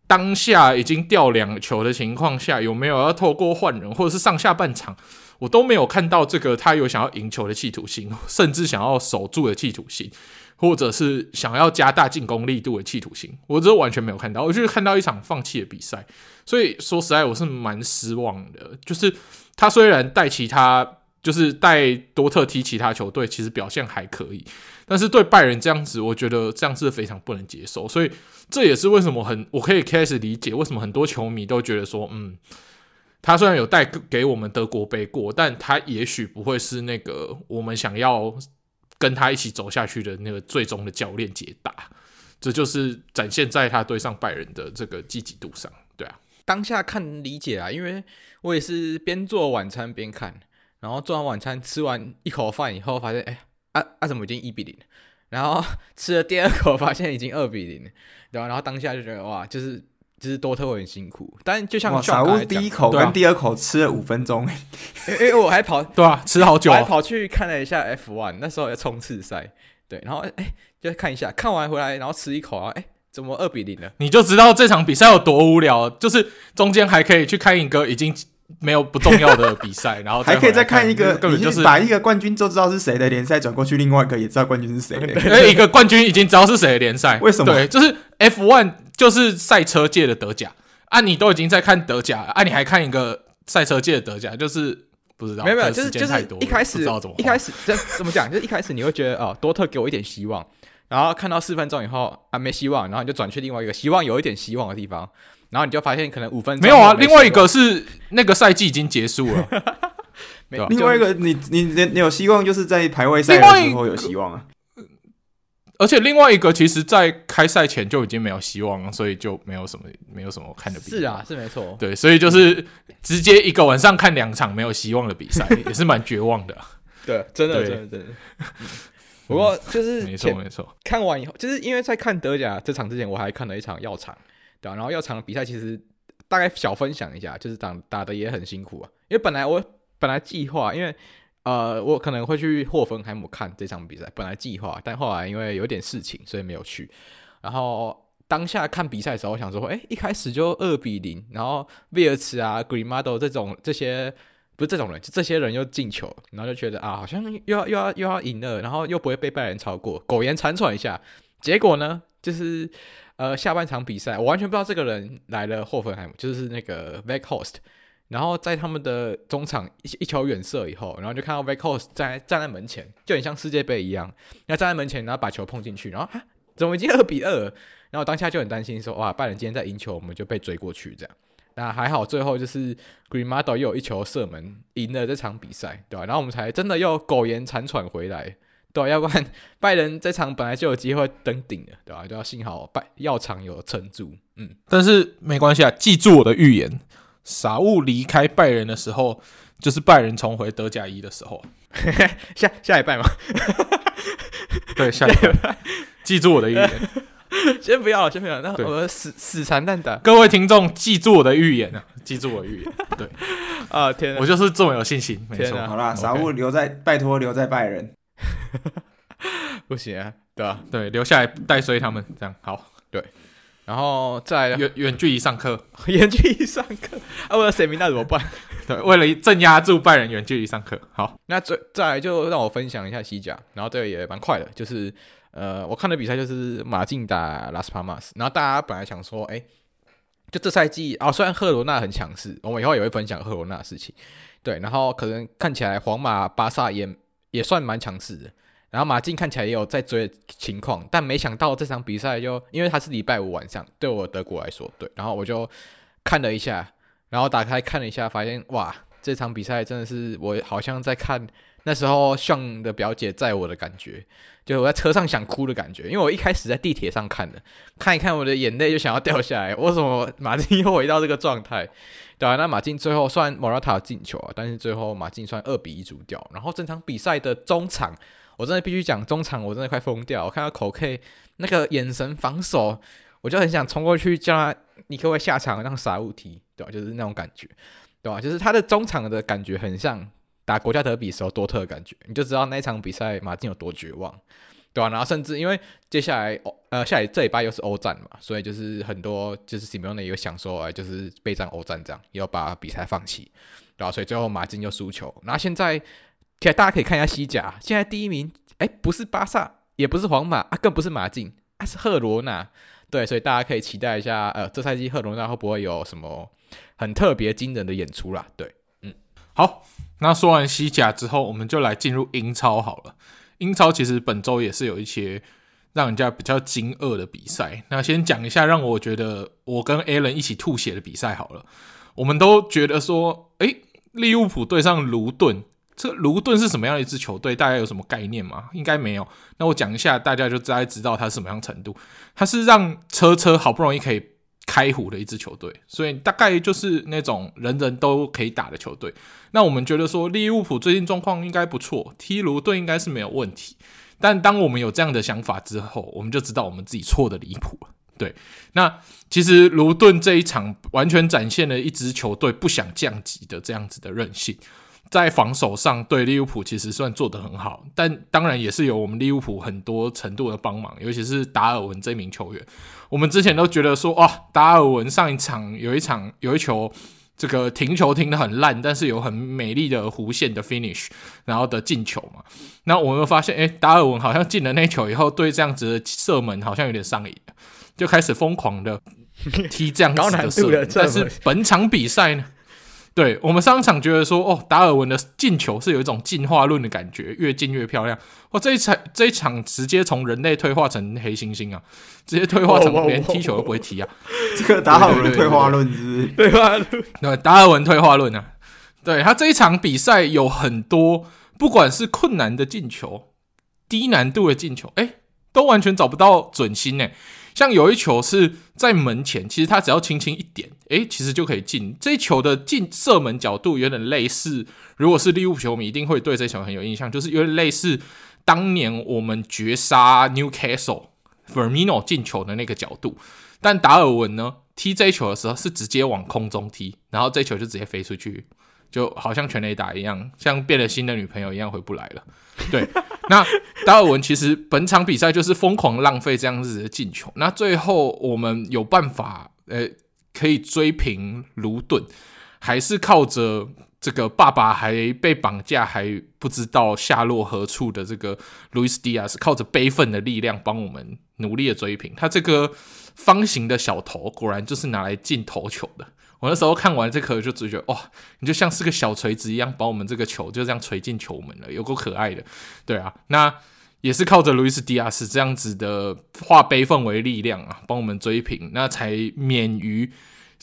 当下已经掉两球的情况下，有没有要透过换人，或者是上下半场。我都没有看到这个，他有想要赢球的企图心，甚至想要守住的企图心，或者是想要加大进攻力度的企图心，我这完全没有看到。我就是看到一场放弃的比赛，所以说实在我是蛮失望的。就是他虽然带其他，就是带多特踢其他球队，其实表现还可以，但是对拜仁这样子，我觉得这样是非常不能接受。所以这也是为什么很，我可以开始理解为什么很多球迷都觉得说，嗯。他虽然有带给我们德国杯过，但他也许不会是那个我们想要跟他一起走下去的那个最终的教练解答。这就是展现在他对上拜仁的这个积极度上。对啊，当下看理解啊，因为我也是边做晚餐边看，然后做完晚餐吃完一口饭以后，发现哎，啊啊怎么已经一比零？然后吃了第二口，发现已经二比零，对吧？然后当下就觉得哇，就是。就是多特会很辛苦，但就像小屋第一口跟第二口吃了五分钟，因为我还跑对啊，吃好久，还跑去看了一下 F1，那时候要冲刺赛，对，然后哎、欸，就看一下，看完回来，然后吃一口啊，哎、欸，怎么二比零了？你就知道这场比赛有多无聊，就是中间还可以去看一个已经没有不重要的比赛，然后 还可以再看一个，根本就是把一个冠军就知道是谁的联赛转过去，另外一个也知道冠军是谁。因为一个冠军已经知道是谁的联赛，为什么？对，就是 F1 就是赛车界的德甲啊，你都已经在看德甲啊，你还看一个赛车界的德甲，就是不知道，没有没有，就是就是一开始一开始这 怎么讲？就是一开始你会觉得哦，多特给我一点希望，然后看到四分钟以后啊没希望，然后你就转去另外一个希望有一点希望的地方。然后你就发现可能五分钟没有啊，另外一个是那个赛季已经结束了，对吧？另外一个你你你你有希望就是在排位赛的时候有希望啊，而且另外一个其实在开赛前就已经没有希望了，所以就没有什么没有什么看的比赛。是啊，是没错。对，所以就是直接一个晚上看两场没有希望的比赛，也是蛮绝望的。对，真的真的真的。不过就是没错没错，看完以后，就是因为在看德甲这场之前，我还看了一场药厂。对啊，然后药厂的比赛其实大概小分享一下，就是打打的也很辛苦啊。因为本来我本来计划，因为呃我可能会去霍芬海姆看这场比赛，本来计划，但后来因为有点事情，所以没有去。然后当下看比赛的时候，我想说，哎，一开始就二比零，然后威尔茨啊、Grimado 这种这些不是这种人，就这些人又进球，然后就觉得啊，好像又要又要又要赢了，然后又不会被拜仁超过，苟延残喘一下。结果呢，就是。呃，下半场比赛，我完全不知道这个人来了霍芬海姆，就是那个 Veghost 然后在他们的中场一一球远射以后，然后就看到 Vecos 站在站在门前，就很像世界杯一样，要站在门前，然后把球碰进去，然后啊，怎么已经二比二？然后当下就很担心说，哇，拜仁今天在赢球，我们就被追过去这样。那还好，最后就是 Grimado 又有一球射门赢了这场比赛，对吧？然后我们才真的又苟延残喘回来。对，要不然拜仁这场本来就有机会登顶的，对吧？就要幸好拜药厂有撑住，嗯。但是没关系啊，记住我的预言，傻物离开拜仁的时候，就是拜仁重回德甲一的时候。下下一拜吗？对，下一拜。记住我的预言。先不要，先不要，那我们死死缠烂打。各位听众，记住我的预言啊！记住我的预言。对啊，天哪，我就是这么有信心。没错，好啦，傻物留在，拜托留在拜仁。不行啊，对吧？对，留下来带衰他们，这样好。对，然后再远远距离上课，远距离上课啊！为了谁名那怎么办？对，为了镇压住拜仁，远距离上课。好，那再再来就让我分享一下西甲，然后这个也蛮快的，就是呃，我看的比赛就是马竞打拉斯帕马斯，然后大家本来想说，哎，就这赛季啊，虽然赫罗纳很强势，我们以后也会分享赫罗纳的事情。对，然后可能看起来皇马、巴萨也。也算蛮强势的，然后马竞看起来也有在追的情况，但没想到这场比赛就因为它是礼拜五晚上，对我德国来说，对，然后我就看了一下，然后打开看了一下，发现哇，这场比赛真的是我好像在看那时候像的表姐载我的感觉，就我在车上想哭的感觉，因为我一开始在地铁上看的，看一看我的眼泪就想要掉下来，为什么马竞又回到这个状态？对啊，那马竞最后算莫拉塔进球啊，但是最后马竞算二比一输掉。然后整场比赛的中场，我真的必须讲中场，我真的快疯掉。我看到口 K 那个眼神防守，我就很想冲过去叫他，你可不可以下场让傻物踢？对吧？就是那种感觉，对吧？就是他的中场的感觉很像打国家德比时候多特的感觉，你就知道那一场比赛马竞有多绝望。对啊，然后甚至因为接下来呃，下来这礼拜又是欧战嘛，所以就是很多就是西蒙内也有想说，哎，就是备战欧战这样，要把比赛放弃，对吧？所以最后马竞又输球。然后现在，其实大家可以看一下西甲，现在第一名，哎，不是巴萨，也不是皇马啊，更不是马竞，啊是赫罗纳。对，所以大家可以期待一下，呃，这赛季赫罗纳会不会有什么很特别惊人的演出啦？对，嗯，好，那说完西甲之后，我们就来进入英超好了。英超其实本周也是有一些让人家比较惊愕的比赛。那先讲一下让我觉得我跟 Alan 一起吐血的比赛好了。我们都觉得说，诶，利物浦对上卢顿，这卢顿是什么样的一支球队？大家有什么概念吗？应该没有。那我讲一下，大家就大概知道它是什么样程度。它是让车车好不容易可以开胡的一支球队，所以大概就是那种人人都可以打的球队。那我们觉得说利物浦最近状况应该不错，踢卢顿应该是没有问题。但当我们有这样的想法之后，我们就知道我们自己错得离谱了。对，那其实卢顿这一场完全展现了一支球队不想降级的这样子的韧性。在防守上，对利物浦其实算做得很好，但当然也是有我们利物浦很多程度的帮忙，尤其是达尔文这名球员。我们之前都觉得说，哇，达尔文上一场有一场有一球这个停球停得很烂，但是有很美丽的弧线的 finish，然后的进球嘛。那我们发现，哎，达尔文好像进了那球以后，对这样子的射门好像有点上瘾，就开始疯狂的踢这样子的 射门。但是本场比赛呢？对，我们上场觉得说，哦，达尔文的进球是有一种进化论的感觉，越进越漂亮。哇，这一场这一场直接从人类退化成黑猩猩啊，直接退化成连踢球都不会踢啊。这个达尔文退化论是不是？退化论，对，达尔文退化论啊。对，他这一场比赛有很多，不管是困难的进球、低难度的进球，哎，都完全找不到准心诶。像有一球是在门前，其实他只要轻轻一点，诶，其实就可以进。这一球的进射门角度有点类似，如果是利物浦球迷一定会对这球很有印象，就是有点类似当年我们绝杀 Newcastle Firmino 进球的那个角度。但达尔文呢，踢这一球的时候是直接往空中踢，然后这球就直接飞出去。就好像全垒打一样，像变了心的女朋友一样回不来了。对，那达尔文其实本场比赛就是疯狂浪费这样子的进球。那最后我们有办法，呃，可以追平卢顿，还是靠着这个爸爸还被绑架还不知道下落何处的这个路易斯·迪亚是，靠着悲愤的力量帮我们努力的追平。他这个方形的小头，果然就是拿来进头球的。我那时候看完这颗，就只觉得哇，你就像是个小锤子一样，把我们这个球就这样锤进球门了，有够可爱的。对啊，那也是靠着路易斯·迪亚斯这样子的化悲愤为力量啊，帮我们追平，那才免于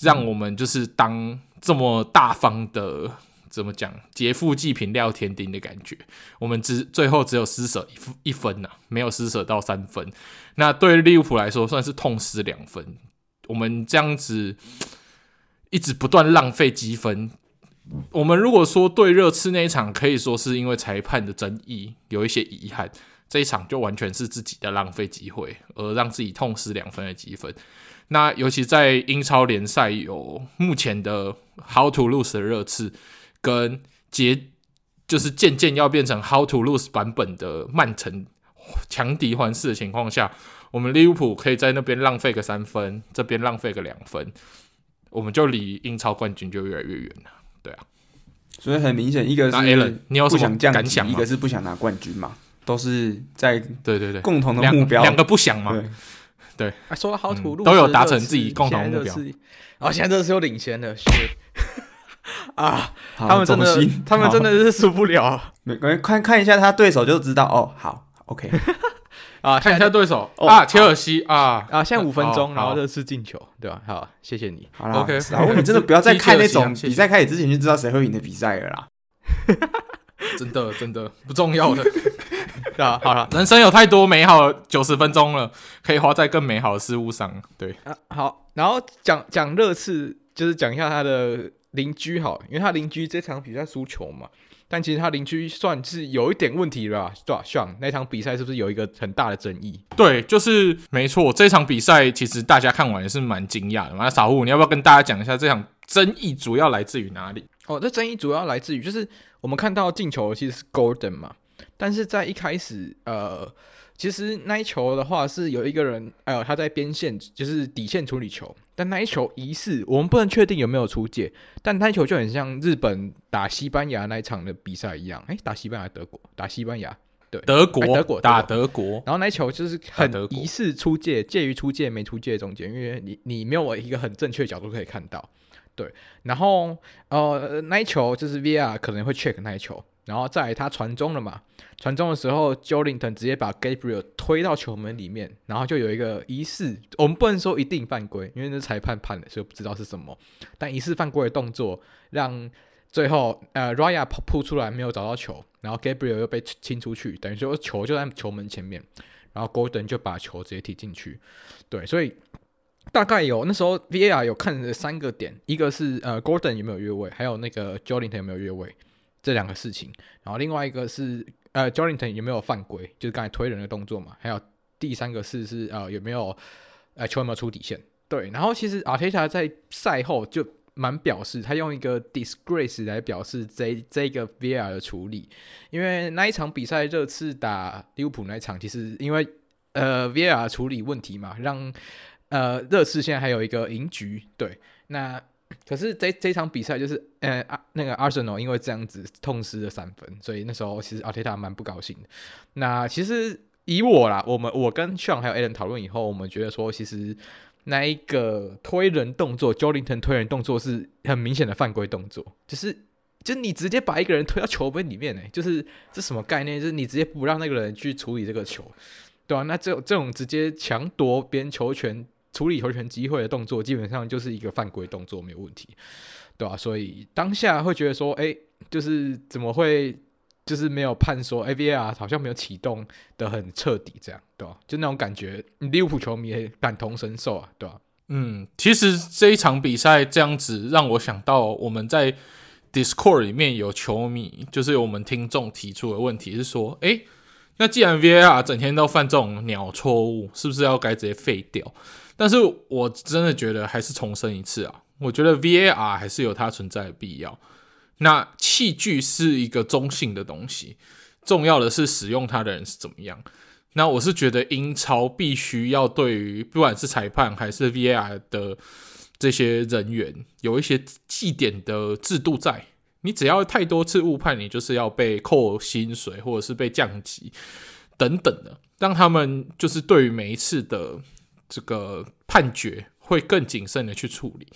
让我们就是当这么大方的怎么讲，劫富济贫廖天丁的感觉。我们只最后只有施舍一一分呐、没有施舍到三分。那对利物浦来说算是痛失两分。我们这样子。一直不断浪费积分。我们如果说对热刺那一场可以说是因为裁判的争议有一些遗憾，这一场就完全是自己的浪费机会，而让自己痛失两分的积分。那尤其在英超联赛有目前的 How to Lose 的热刺，跟结就是渐渐要变成 How to Lose 版本的曼城强敌环视的情况下，我们利物浦可以在那边浪费个三分，这边浪费个两分。我们就离英超冠军就越来越远了，对啊，所以很明显，一个是你有不想降想，一个是不想拿冠军嘛，都是在对对对。共同的目标，两个不想嘛，对，说的好土路都有达成自己共同目标，然后现在这是有领先的，是 啊，他们真的，他们真的是输不了，没关系，看看一下他对手就知道哦，好，OK。啊，看一下对手啊，切尔西啊啊，现在五分钟，然后热刺进球，对吧？好，谢谢你。好了，OK。然后你真的不要再看那种 比赛开始之前就知道谁会赢的比赛了啦。真的，真的不重要的。啊，好了，人生有太多美好的九十分钟了，可以花在更美好的事物上。对啊，好，然后讲讲热刺，就是讲一下他的邻居，好，因为他邻居这场比赛输球嘛。但其实他邻居算是有一点问题了，对吧？像那场比赛是不是有一个很大的争议？对，就是没错。这场比赛其实大家看完也是蛮惊讶的嘛。那傻虎，你要不要跟大家讲一下这场争议主要来自于哪里？哦，这争议主要来自于就是我们看到进球其实是 Golden 嘛，但是在一开始，呃。其实那一球的话是有一个人，哎呦，他在边线就是底线处理球，但那一球疑似，我们不能确定有没有出界，但那一球就很像日本打西班牙那一场的比赛一样，哎，打西班牙德国，打西班牙，对，德国，德国打德国，然后那一球就是很疑似出界，介于出界没出界中间，因为你你没有一个很正确的角度可以看到，对，然后呃那一球就是 VR 可能会 check 那一球。然后再来他传中了嘛，传中的时候，Jolinton 直接把 Gabriel 推到球门里面，然后就有一个疑似，我们不能说一定犯规，因为那是裁判判的，所以不知道是什么。但疑似犯规的动作，让最后呃 Raya 扑出来没有找到球，然后 Gabriel 又被清出去，等于说球就在球门前面，然后 Gordon 就把球直接踢进去。对，所以大概有那时候 VAR 有看了三个点，一个是呃 Gordon 有没有越位，还有那个 Jolinton 有没有越位。这两个事情，然后另外一个是呃，Joelinton 有没有犯规，就是刚才推人的动作嘛？还有第三个是是呃，有没有呃球有没有出底线？对，然后其实阿铁塔在赛后就蛮表示，他用一个 disgrace 来表示这这个 VR 的处理，因为那一场比赛热刺打利物浦那一场，其实因为呃 VR 处理问题嘛，让呃热刺现在还有一个赢局，对，那。可是这这场比赛就是，呃，那个 Arsenal 因为这样子痛失了三分，所以那时候其实阿特塔蛮不高兴的。那其实以我啦，我们我跟 Sean 还有 Alan 讨论以后，我们觉得说，其实那一个推人动作 jolin 藤推人动作是很明显的犯规动作，就是就你直接把一个人推到球门里面呢，就是这什么概念？就是你直接不让那个人去处理这个球，对、啊？那这种这种直接抢夺别人球权。处理球权机会的动作，基本上就是一个犯规动作，没有问题，对吧、所以当下会觉得说，哎、就是怎么会，就是没有判说 VAR 好像没有启动的很彻底，这样，对吧、就那种感觉，利物浦球迷也感同身受啊，对吧、嗯，其实这一场比赛这样子让我想到，我们在 Discord 里面有球迷，就是我们听众提出的问题是说，哎、那既然 VAR 整天都犯这种鸟错误，是不是要该直接废掉？但是我真的觉得还是重申一次啊，我觉得 VAR 还是有它存在的必要。那器具是一个中性的东西，重要的是使用它的人是怎么样。那我是觉得英超必须要对于不管是裁判还是 VAR 的这些人员有一些记点的制度在。你只要太多次误判，你就是要被扣薪水或者是被降级等等的，让他们就是对于每一次的。这个判决会更谨慎的去处理。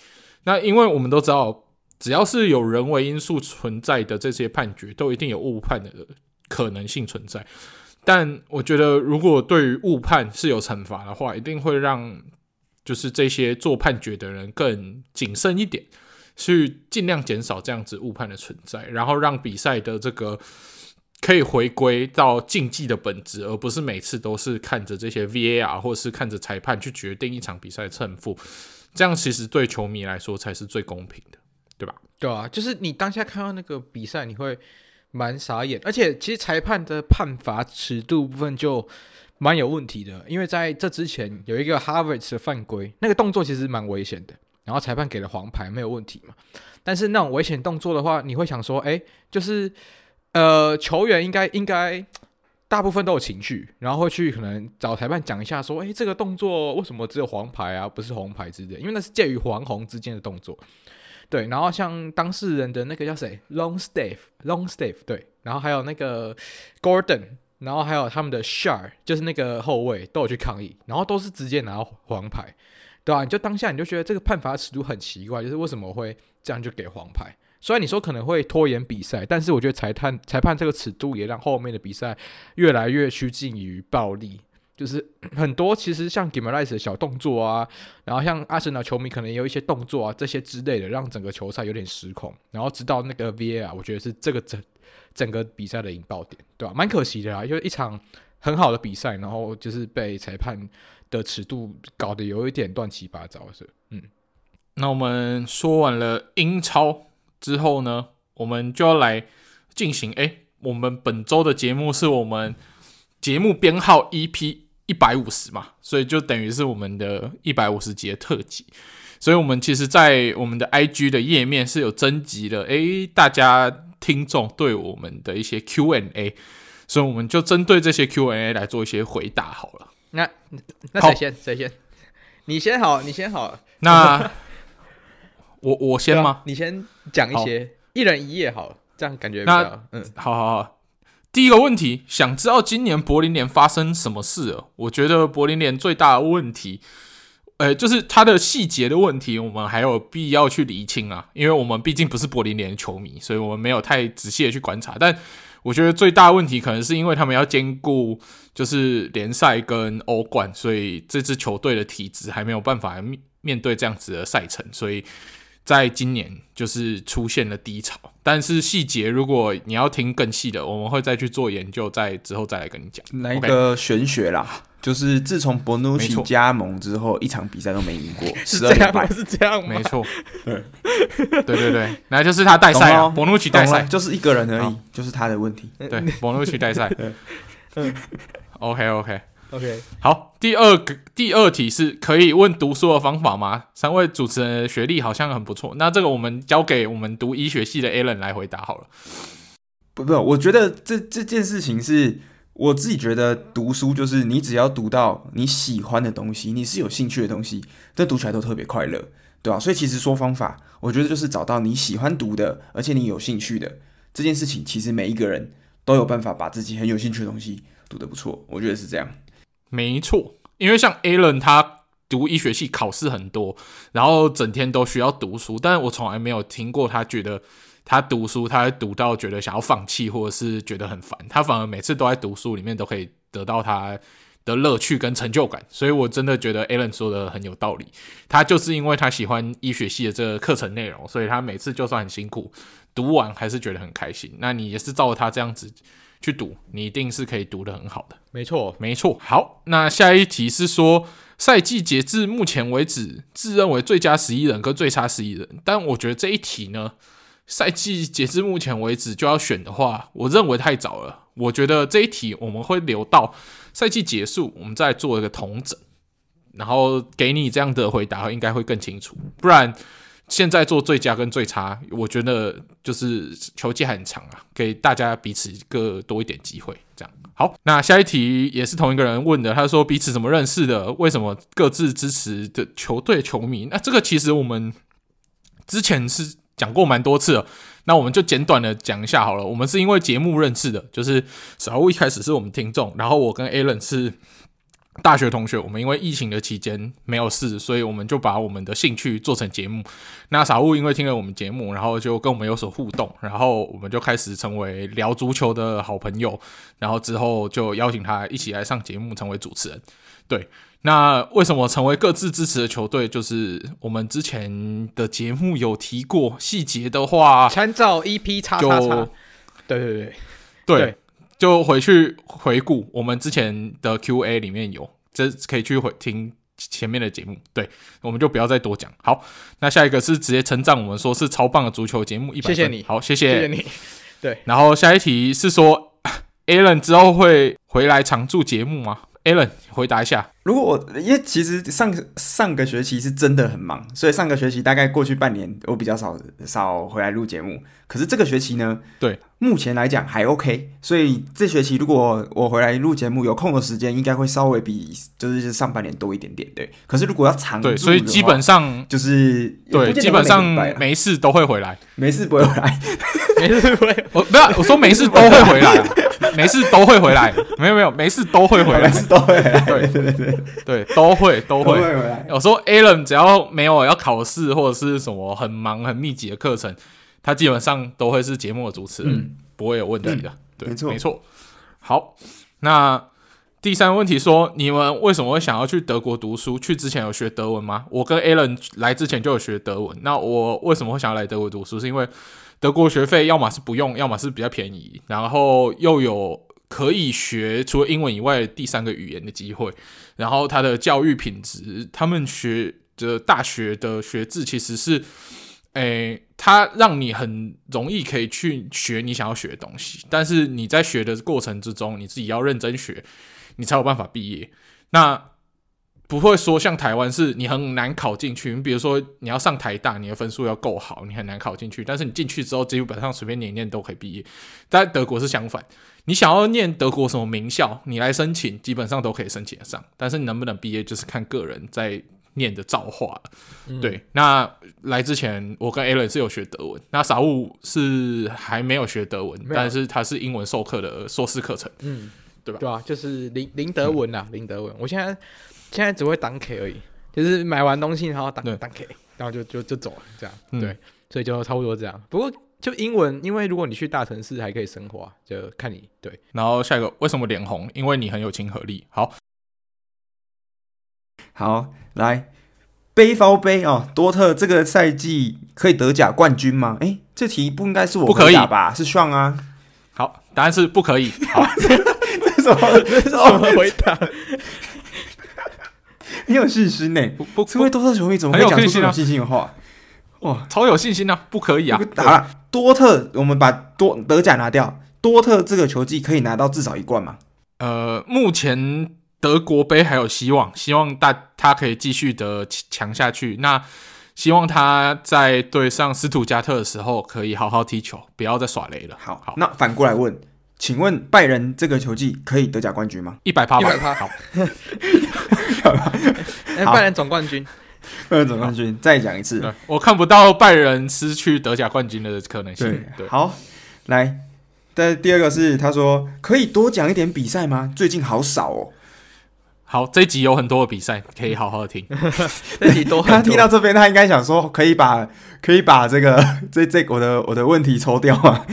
那因为我们都知道，只要是有人为因素存在的这些判决，都一定有误判的可能性存在。但我觉得，如果对于误判是有惩罚的话，一定会让就是这些做判决的人更谨慎一点，去尽量减少这样子误判的存在，然后让比赛的这个。可以回归到竞技的本质，而不是每次都是看着这些 VAR 或者是看着裁判去决定一场比赛胜负。这样其实对球迷来说才是最公平的，对吧？对啊，就是你当下看到那个比赛，你会蛮傻眼。而且其实裁判的判罚尺度部分就蛮有问题的，因为在这之前有一个 Havertz 的犯规，那个动作其实蛮危险的，然后裁判给了黄牌，没有问题嘛。但是那种危险动作的话，你会想说，哎，就是。呃，球员应该应该大部分都有情绪，然后会去可能找裁判讲一下，说，诶，这个动作为什么只有黄牌啊，不是红牌之类？因为那是介于黄红之间的动作。对，然后像当事人的那个叫谁，Longstaff，Longstaff，对，然后还有那个 Gordon，然后还有他们的 Shar，就是那个后卫都有去抗议，然后都是直接拿到黄牌，对吧？你就当下你就觉得这个判罚尺度很奇怪，就是为什么会这样就给黄牌？虽然你说可能会拖延比赛，但是我觉得裁判裁判这个尺度也让后面的比赛越来越趋近于暴力。就是 很多其实像 Guimaraes 的小动作啊，然后像阿森纳球迷可能也有一些动作啊，这些之类的，让整个球赛有点失控。然后直到那个 VAR，我觉得是这个整整个比赛的引爆点，对吧？蛮可惜的啊，因为一场很好的比赛，然后就是被裁判的尺度搞得有一点乱七八糟，是嗯。那我们说完了英超。之后呢，我们就要来进行。哎，我们本周的节目是我们节目编号 EP 一百五十嘛，所以就等于是我们的一百五十集的特辑。所以，我们其实，在我们的 IG 的页面是有征集的，哎，大家听众对我们的一些 Q&A，所以我们就针对这些 Q&A 来做一些回答好了。那那谁先？谁先？你先好，你先好。那。我我先吗？啊、你先讲一些，一人一页好，这样感觉那嗯，好好好。第一个问题，想知道今年柏林联发生什么事了？我觉得柏林联最大的问题，呃，就是它的细节的问题，我们还有必要去厘清啊。因为我们毕竟不是柏林联的球迷，所以我们没有太仔细的去观察。但我觉得最大的问题，可能是因为他们要兼顾就是联赛跟欧冠，所以这支球队的体质还没有办法面面对这样子的赛程，所以。在今年就是出现了低潮，但是细节如果你要听更细的，我们会再去做研究，在之后再来跟你讲。那个玄学啦，就是自从博努奇加盟之后，一场比赛都没赢过，是这样吗？是这样吗？没错，对，对对对，那就是他带赛啊，博努奇带赛就是一个人而已，就是他的问题。对，博努奇带赛。嗯，OK OK。OK，好，第二个第二题是可以问读书的方法吗？三位主持人的学历好像很不错，那这个我们交给我们读医学系的 Alan 来回答好了。不不，我觉得这这件事情是我自己觉得读书就是你只要读到你喜欢的东西，你是有兴趣的东西，这读起来都特别快乐。对吧、啊？所以其实说方法，我觉得就是找到你喜欢读的，而且你有兴趣的这件事情，其实每一个人都有办法把自己很有兴趣的东西读得不错。我觉得是这样。没错，因为像 Alan 他读医学系考试很多，然后整天都需要读书，但是我从来没有听过他觉得他读书，他读到觉得想要放弃，或者是觉得很烦。他反而每次都在读书里面都可以得到他的乐趣跟成就感，所以我真的觉得 Alan 说的很有道理。他就是因为他喜欢医学系的这个课程内容，所以他每次就算很辛苦，读完还是觉得很开心。那你也是照着他这样子去读，你一定是可以读得很好的。没错，没错。好，那下一题是说，赛季截至目前为止，自认为最佳十一人跟最差十一人。但我觉得这一题呢，赛季截至目前为止就要选的话，我认为太早了。我觉得这一题我们会留到赛季结束，我们再做一个统整，然后给你这样的回答，应该会更清楚。不然现在做最佳跟最差，我觉得就是球季还很长啊，给大家彼此各多一点机会。这样好，那下一题也是同一个人问的，他说彼此怎么认识的？为什么各自支持的球队球迷？那这个其实我们之前是讲过蛮多次了。那我们就简短的讲一下好了。我们是因为节目认识的，就是小物一开始是我们听众，然后我跟 Alan 是大学同学。我们因为疫情的期间没有事，所以我们就把我们的兴趣做成节目。那小物因为听了我们节目，然后就跟我们有所互动，然后我们就开始成为聊足球的好朋友。然后之后就邀请他一起来上节目，成为主持人。对。那为什么成为各自支持的球队？就是我们之前的节目有提过细节的话，参照 EP 叉叉叉，对对对对，就回去回顾我们之前的 QA 里面有，这可以去回听前面的节目。对，我们就不要再多讲。好，那下一个是直接称赞我们说是超棒的足球节目，一百。谢谢你，好，谢谢，谢谢你。对，然后下一题是说，Alan 之后会回来常驻节目吗？Alan 回答一下，如果我因为其实上上个学期是真的很忙，所以上个学期大概过去半年我比较少少回来录节目。可是这个学期呢，对，目前来讲还 OK。所以这学期如果我回来录节目，有空的时间应该会稍微比就是上半年多一点点。对，可是如果要长对，所以基本上就是对，基本上没事都会回来，没事不会回来，没事不会。我不要我说没事都会回来啊。没事都会回来，没有没有，没事都会回来，没事都会回来，对对对对 对，都会都会，都会回来。有时候 Alan 只要没有要考试或者是什么很忙很密集的课程，他基本上都会是节目的主持人，嗯、不会有问题的。嗯、对，没错没错。好，那第三个问题说，你们为什么会想要去德国读书？去之前有学德文吗？我跟 Alan 来之前就有学德文。那我为什么会想要来德国读书？是因为德国学费要么是不用，要么是比较便宜，然后又有可以学除了英文以外第三个语言的机会，然后他的教育品质，他们学的大学的学制其实是，诶，它让你很容易可以去学你想要学的东西，但是你在学的过程之中，你自己要认真学，你才有办法毕业。那不会说像台湾是你很难考进去，你比如说你要上台大，你的分数要够好，你很难考进去。但是你进去之后，基本上随便念念都可以毕业。在德国是相反，你想要念德国什么名校，你来申请，基本上都可以申请得上。但是你能不能毕业，就是看个人在念的造化。嗯、对，那来之前我跟 Alan 是有学德文，那傻物是还没有学德文，但是他是英文授课的硕士课程，嗯，对吧？对啊，就是林林德文啊，林、嗯、德文。我现在。现在只会当 K 而已，就是买完东西然后当当 K，然后就就就走了这样，嗯、对，所以就差不多这样。不过就英文，因为如果你去大城市还可以生活，就看你对。然后下一个为什么脸红？因为你很有亲和力。好，好，来背包杯哦，多特这个赛季可以得甲冠军吗？哎，这题不应该是我不可以吧？是 Sean 啊。好，答案是不可以。好，这是什么？这是什么回答？很有信心呢，不不，因为多特球迷怎么会讲出这种信心的话？哇，超有信心啊！不可以啊！打了多特，我们把多德甲拿掉，多特这个球季可以拿到至少一冠吗？呃，目前德国杯还有希望，希望大他可以继续的强下去。那希望他在对上斯图加特的时候可以好好踢球，不要再耍雷了。好，好，那反过来问。请问拜仁这个球季可以得甲冠军吗？一百趴，一百趴，好。拜仁总冠军，不能总冠军。再讲一次对，我看不到拜仁失去德甲冠军的可能性。对，对，好，来，但第二个是他说可以多讲一点比赛吗？最近好少哦。好，这一集有很多的比赛可以好好的听。这一集多多，他听到这边，他应该想说可以把可以把这个这这我的我的问题抽掉啊。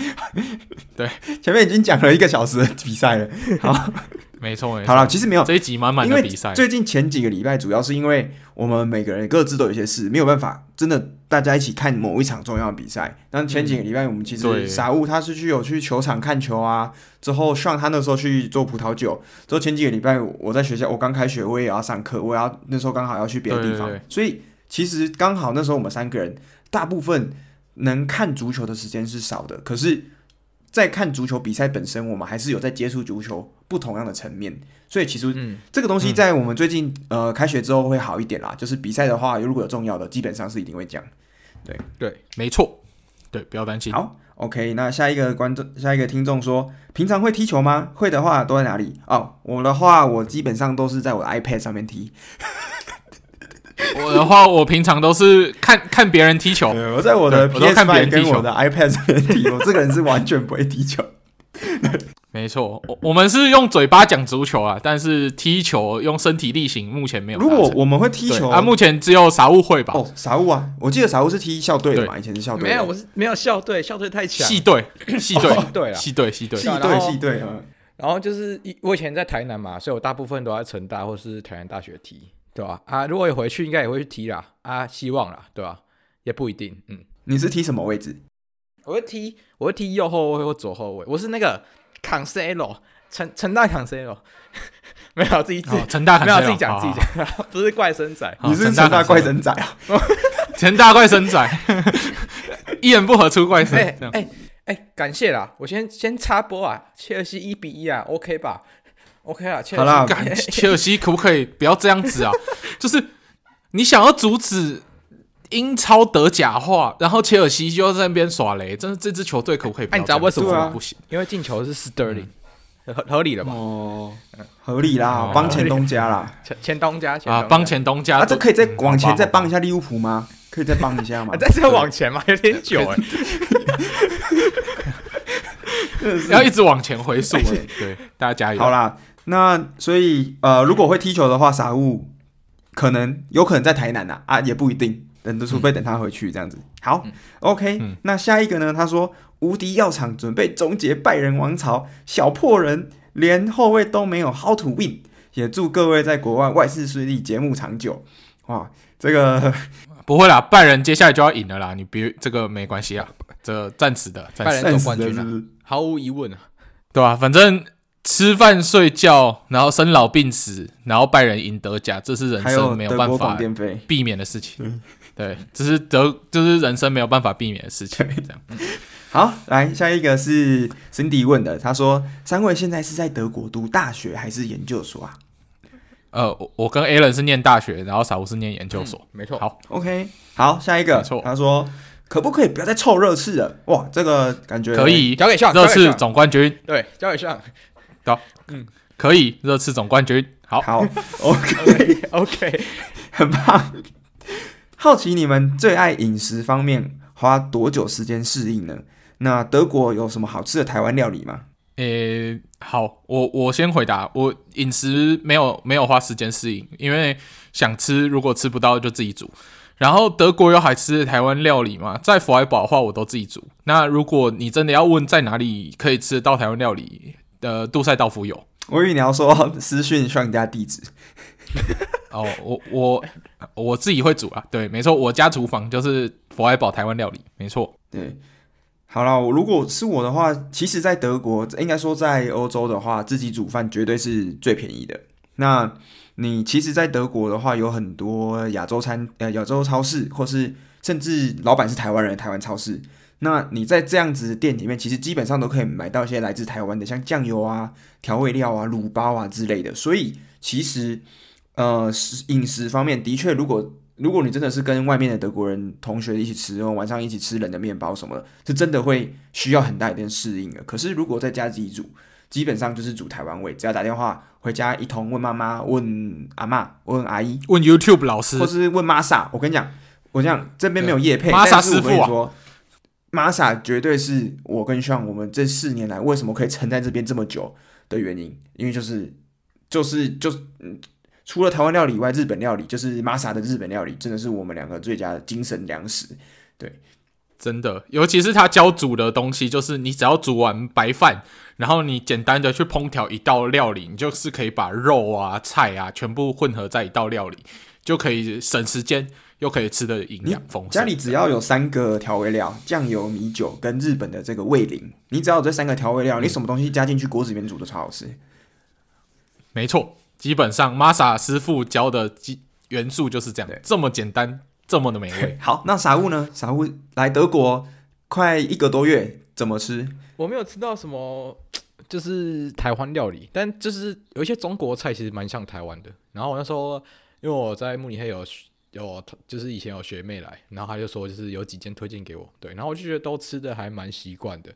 对，前面已经讲了一个小时的比赛了。好。没错，好了，其实没有这一集满满的比赛。最近前几个礼拜，主要是因为我们每个人各自都有一些事，没有办法真的大家一起看某一场重要的比赛。但前几个礼拜，我们其实傻物他是去有去球场看球啊，之后上他那时候去做葡萄酒。之后前几个礼拜我在学校，我刚开学，我也要上课，我要那时候刚好要去别的地方，所以其实刚好那时候我们三个人大部分能看足球的时间是少的，可是。在看足球比赛本身，我们还是有在接触足球不同样的层面，所以其实这个东西在我们最近、嗯、呃开学之后会好一点啦。就是比赛的话，如果有重要的，基本上是一定会讲。对对，没错，对，不要担心。好，OK，那下一个观众，下一个听众说，平常会踢球吗？会的话都在哪里？哦，我的话，我基本上都是在我的 iPad 上面踢。我的话，我平常都是看看别人踢球。我在我的 PS5 跟我的 iPad 上面踢。我这个人是完全不会踢球。没错，我我们是用嘴巴讲足球啊，但是踢球用身体力行，目前没有。如果我们会踢球啊，目前只有傻物会吧？哦，傻物啊，我记得傻物是踢校队的嘛，以前是校队。没有，我是没有校队，校队太强。系队，系队，对系队，系队，系队，系队。然后就是我以前在台南嘛，所以我大部分都在成大或是台南大学踢。对吧？啊，如果有回去，应该也会去踢啦。啊，希望啦，对吧？也不一定。嗯，你是踢什么位置？我会踢，我会踢右后卫或左后卫。我是那个康塞罗，成成大康塞罗，没有自己自成大，没有自己讲自己讲，不是怪身仔，你是成大怪身仔啊？成大怪身仔，一言不合出怪声。哎哎哎，感谢啦！我先先插播啊，切尔西一比一啊，OK 吧？OK 啊，好啦，切尔西可不可以不要这样子啊？就是你想要阻止英超德甲化，然后切尔西就在那边耍雷，真的这支球队可不可以不？你知道为什么不行？因为进球是 Sterling，合合理了吧？哦，合理啦，帮前东家啦，前前东家啊，帮前东家。啊，这可以再往前再帮一下利物浦吗？可以再帮一下吗？再再往前嘛？有点久哎，要一直往前回溯。对，大家加油！好啦。那所以呃，如果会踢球的话，傻物可能有可能在台南呐啊，啊，也不一定，等除非等他回去这样子。好、嗯、，OK，、嗯、那下一个呢？他说无敌药厂准备终结拜仁王朝，小破人连后卫都没有，How to win？也祝各位在国外万事顺利，节目长久。哇，这个 不会啦，拜仁接下来就要赢了啦，你别这个没关系啊，这暂时的，暂时的冠军毫无疑问啊，对吧、啊？反正。吃饭睡觉，然后生老病死，然后拜仁赢德甲，这是人生没有办法避免的事情。对，这是得，就是人生没有办法避免的事情。这样。好，来下一个是 Cindy 问的，他说：“三位现在是在德国读大学还是研究所啊？”呃，我我跟 Alan 是念大学，然后傻物是念研究所。嗯、没错。好，OK。好，下一个，他说：“可不可以不要再凑热刺了？”哇，这个感觉可以，交给上热刺总冠军。对，交给上。好，嗯，可以，热刺总冠军，好，好，OK，OK，很棒。好奇你们最爱饮食方面花多久时间适应呢？那德国有什么好吃的台湾料理吗？诶、欸，好，我我先回答，我饮食没有没有花时间适应，因为想吃，如果吃不到就自己煮。然后德国有好吃的台湾料理吗？在弗莱堡的话，我都自己煮。那如果你真的要问在哪里可以吃得到台湾料理？的杜塞道夫有，我以为你要说私讯上家地址。哦，我我我自己会煮啊，对，没错，我家厨房就是佛爱宝台湾料理，没错。对，好了，如果是我的话，其实，在德国，应该说在欧洲的话，自己煮饭绝对是最便宜的。那你其实，在德国的话，有很多亚洲餐呃亚洲超市，或是甚至老板是台湾人，台湾超市。那你在这样子的店里面，其实基本上都可以买到一些来自台湾的，像酱油啊、调味料啊、卤包啊之类的。所以其实，呃，食饮食方面的确，如果如果你真的是跟外面的德国人同学一起吃，然后晚上一起吃冷的面包什么的，是真的会需要很大一点适应的。可是如果在家自己煮，基本上就是煮台湾味，只要打电话回家一通，问妈妈、问阿妈、问阿姨、问 YouTube 老师，或是问玛莎。我跟你讲，我讲这边没有业配，玛莎师傅说，玛莎绝对是我跟 Sean 我们这四年来为什么可以撑在这边这么久的原因，因为就是就是就是嗯。除了台湾料理以外，日本料理就是玛莎的日本料理，真的是我们两个最佳的精神粮食。对，真的，尤其是他教煮的东西，就是你只要煮完白饭，然后你简单的去烹调一道料理，你就是可以把肉啊、菜啊全部混合在一道料理，就可以省时间，又可以吃的营养丰富。家里只要有三个调味料：酱油、米酒跟日本的这个味淋，你只要有这三个调味料，你什么东西加进去锅子里面煮都超好吃。没错。基本上，Masa 师傅教的基元素就是这样，这么简单，这么的美味。好，那傻物呢？傻物来德国快一个多月，怎么吃？我没有吃到什么，就是台湾料理，但就是有一些中国菜，其实蛮像台湾的。然后我那时候，因为我在慕尼黑有有，就是以前有学妹来，然后他就说，就是有几间推荐给我，对，然后我就觉得都吃的还蛮习惯的，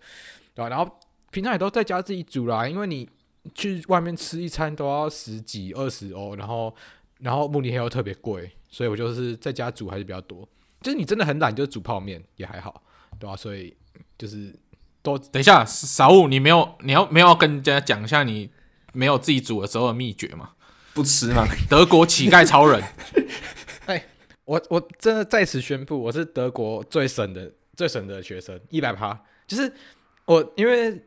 对吧？然后平常也都在家自己煮啦，因为你。去外面吃一餐都要十几二十欧，然后然后慕尼黑又特别贵，所以我就是在家煮还是比较多。就是你真的很懒，就煮泡面也还好，对吧、啊？所以就是都等一下，少五，你没有你要没有要跟人家讲一下你没有自己煮的时候的秘诀吗？不吃吗？德国乞丐超人。哎、欸，我我真的在此宣布，我是德国最省的最省的学生，一百趴。就是我因为。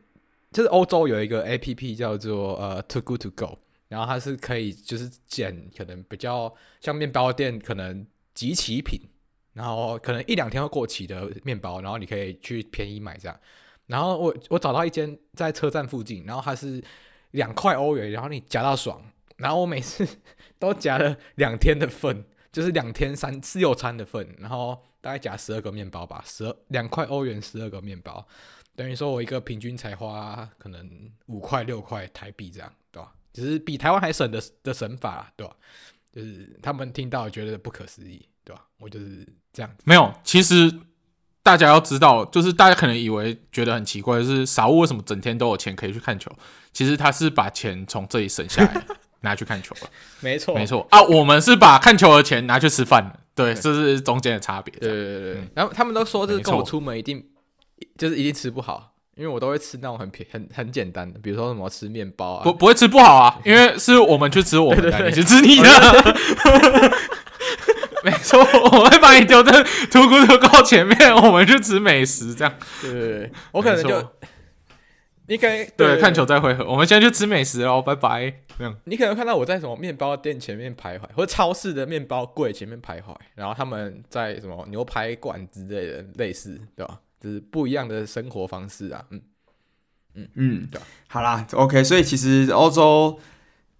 就是欧洲有一个 A P P 叫做呃 Too Good To Go，然后它是可以就是捡可能比较像面包店可能即期品，然后可能一两天会过期的面包，然后你可以去便宜买这样。然后我我找到一间在车站附近，然后它是两块欧元，然后你夹到爽。然后我每次都夹了两天的份，就是两天三四六餐的份，然后大概夹十二个面包吧，十二两块欧元十二个面包。等于说，我一个平均才花可能五块六块台币这样，对吧？只是比台湾还省的的省法，对吧？就是他们听到觉得不可思议，对吧？我就是这样子。没有，其实大家要知道，就是大家可能以为觉得很奇怪，就是傻物为什么整天都有钱可以去看球？其实他是把钱从这里省下来 拿去看球了。没错，没错啊，我们是把看球的钱拿去吃饭了。对，这是中间的差别。对对对对。嗯、然后他们都说，这是跟我出门一定。就是一定吃不好，因为我都会吃那种很平很很简单的，比如说什么吃面包啊，不不会吃不好啊，因为是我们去吃我们的，对对对，你去吃你的，没错，我会把你丢在秃咕的高前面，我们去吃美食，这样，对对对，我可能就，你可以对，看球再会合，我们现在去吃美食哦，拜拜，这样，你可能看到我在什么面包店前面徘徊，或者超市的面包柜前面徘徊，然后他们在什么牛排馆之类的，类似，对吧？是不一样的生活方式啊，嗯嗯嗯，对，好啦，OK，所以其实欧洲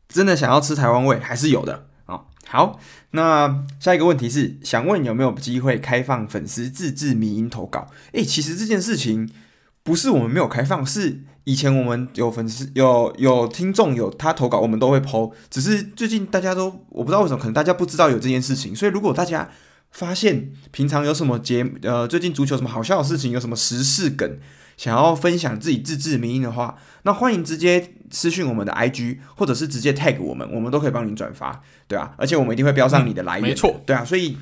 真的想要吃台湾味还是有的哦。好，那下一个问题是，想问有没有机会开放粉丝自制迷音投稿？诶、欸，其实这件事情不是我们没有开放，是以前我们有粉丝有有听众有他投稿，我们都会 po，只是最近大家都我不知道为什么，可能大家不知道有这件事情，所以如果大家。发现平常有什么节呃，最近足球什么好笑的事情，有什么时事梗，想要分享自己自制名音的话，那欢迎直接私讯我们的 IG，或者是直接 tag 我们，我们都可以帮您转发，对啊，而且我们一定会标上你的来源，嗯、没错，对啊，所以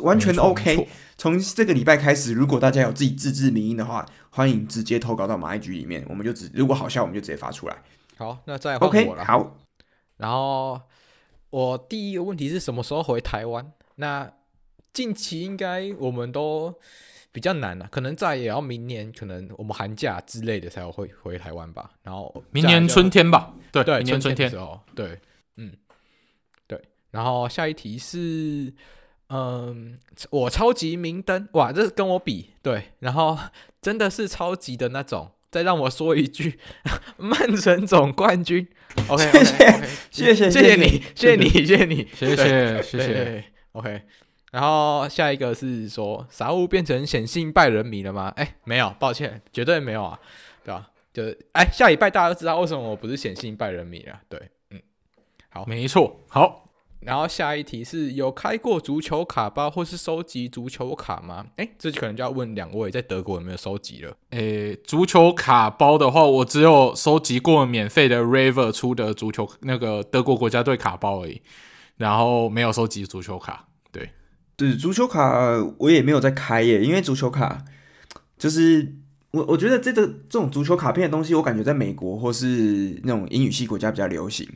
完全 OK。从这个礼拜开始，如果大家有自己自制名音的话，欢迎直接投稿到我们 IG 里面，我们就直如果好笑，我们就直接发出来。好，那再换我了。Okay, 好，然后我第一个问题是什么时候回台湾？那近期应该我们都比较难了，可能再也要明年，可能我们寒假之类的才会回台湾吧。然后明年春天吧，对对，明年春天的时候，对，嗯，对。然后下一题是，嗯，我超级明灯，哇，这是跟我比，对。然后真的是超级的那种。再让我说一句，曼城总冠军。OK，谢谢，谢谢，谢谢你，谢谢你，谢谢你，谢谢，谢谢。OK。然后下一个是说，啥物变成显性拜仁迷了吗？哎，没有，抱歉，绝对没有啊，对吧？就是哎，下礼拜大家都知道为什么我不是显性拜仁迷了，对，嗯，好，没错，好，然后下一题是有开过足球卡包或是收集足球卡吗？哎，这可能就要问两位在德国有没有收集了。诶，足球卡包的话，我只有收集过免费的 Raver 出的足球那个德国国家队卡包而已，然后没有收集足球卡。对，对，足球卡我也没有在开耶，因为足球卡就是我我觉得这个这种足球卡片的东西，我感觉在美国或是那种英语系国家比较流行。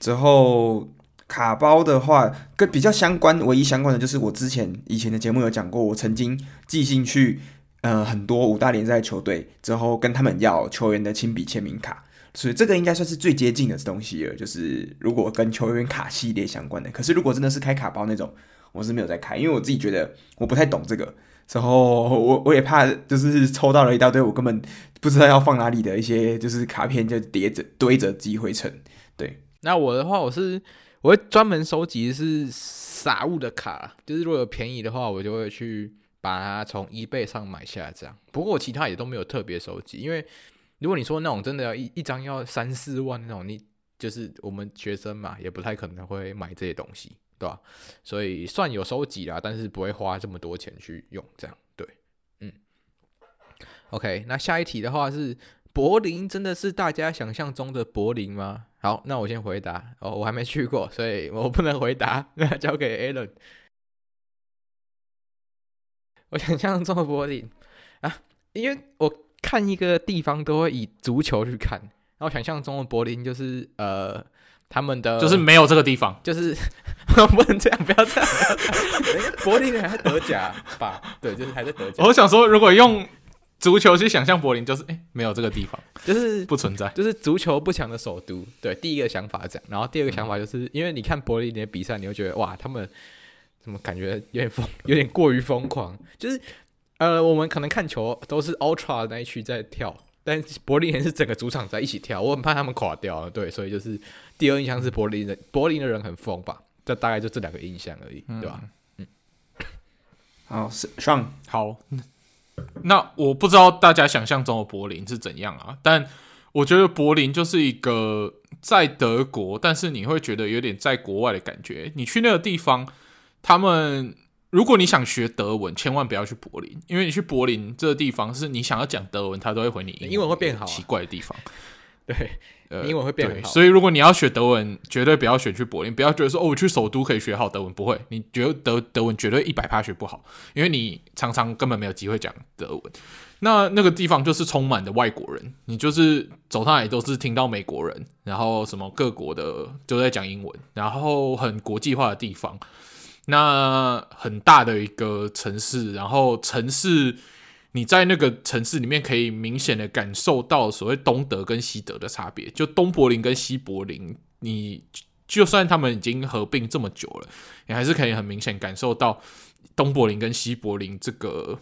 之后。卡包的话，跟比较相关，唯一相关的就是我之前以前的节目有讲过，我曾经寄信去呃很多五大联赛球队，之后跟他们要球员的亲笔签名卡，所以这个应该算是最接近的东西了。就是如果跟球员卡系列相关的，可是如果真的是开卡包那种，我是没有在开，因为我自己觉得我不太懂这个，然后我我也怕就是抽到了一大堆我根本不知道要放哪里的一些就是卡片就叠着堆着积灰尘。对，那我的话我是。我会专门收集是撒物的卡，就是如果有便宜的话，我就会去把它从 eBay 上买下。这样，不过我其他也都没有特别收集，因为如果你说那种真的要一一张要三四万那种，你就是我们学生嘛，也不太可能会买这些东西，对吧？所以算有收集啦，但是不会花这么多钱去用。这样，对，嗯。OK，那下一题的话是。柏林真的是大家想象中的柏林吗？好，那我先回答哦，我还没去过，所以我不能回答，那交给 Alan。我想象中的柏林啊，因为我看一个地方都会以足球去看，然后想象中的柏林就是呃，他们的就是没有这个地方，就是 不能这样，不要这样，柏林还在德甲吧？对，就是还在德甲。我想说，如果用。足球去想象柏林就是哎、欸，没有这个地方，就是不存在，就是足球不强的首都。对，第一个想法这样，然后第二个想法就是，嗯、因为你看柏林的比赛，你会觉得哇，他们怎么感觉有点疯，有点过于疯狂。就是呃，我们可能看球都是 Ultra 那一区在跳，但柏林人是整个主场在一起跳，我很怕他们垮掉。对，所以就是第二印象是柏林人柏林的人很疯吧，这大概就这两个印象而已，嗯、对吧？嗯，好，上好。那我不知道大家想象中的柏林是怎样啊？但我觉得柏林就是一个在德国，但是你会觉得有点在国外的感觉。你去那个地方，他们如果你想学德文，千万不要去柏林，因为你去柏林这个地方，是你想要讲德文，他都会回你英文，英文会变好啊。奇怪的地方，对。呃、英文会变好，所以如果你要学德文，绝对不要选去柏林。不要觉得说哦，我去首都可以学好德文，不会。你觉得德德文绝对一百趴学不好，因为你常常根本没有机会讲德文。那那个地方就是充满的外国人，你就是走上来都是听到美国人，然后什么各国的都在讲英文，然后很国际化的地方。那很大的一个城市，然后城市。你在那个城市里面可以明显的感受到所谓东德跟西德的差别，就东柏林跟西柏林，你就算他们已经合并这么久了，你还是可以很明显感受到东柏林跟西柏林这个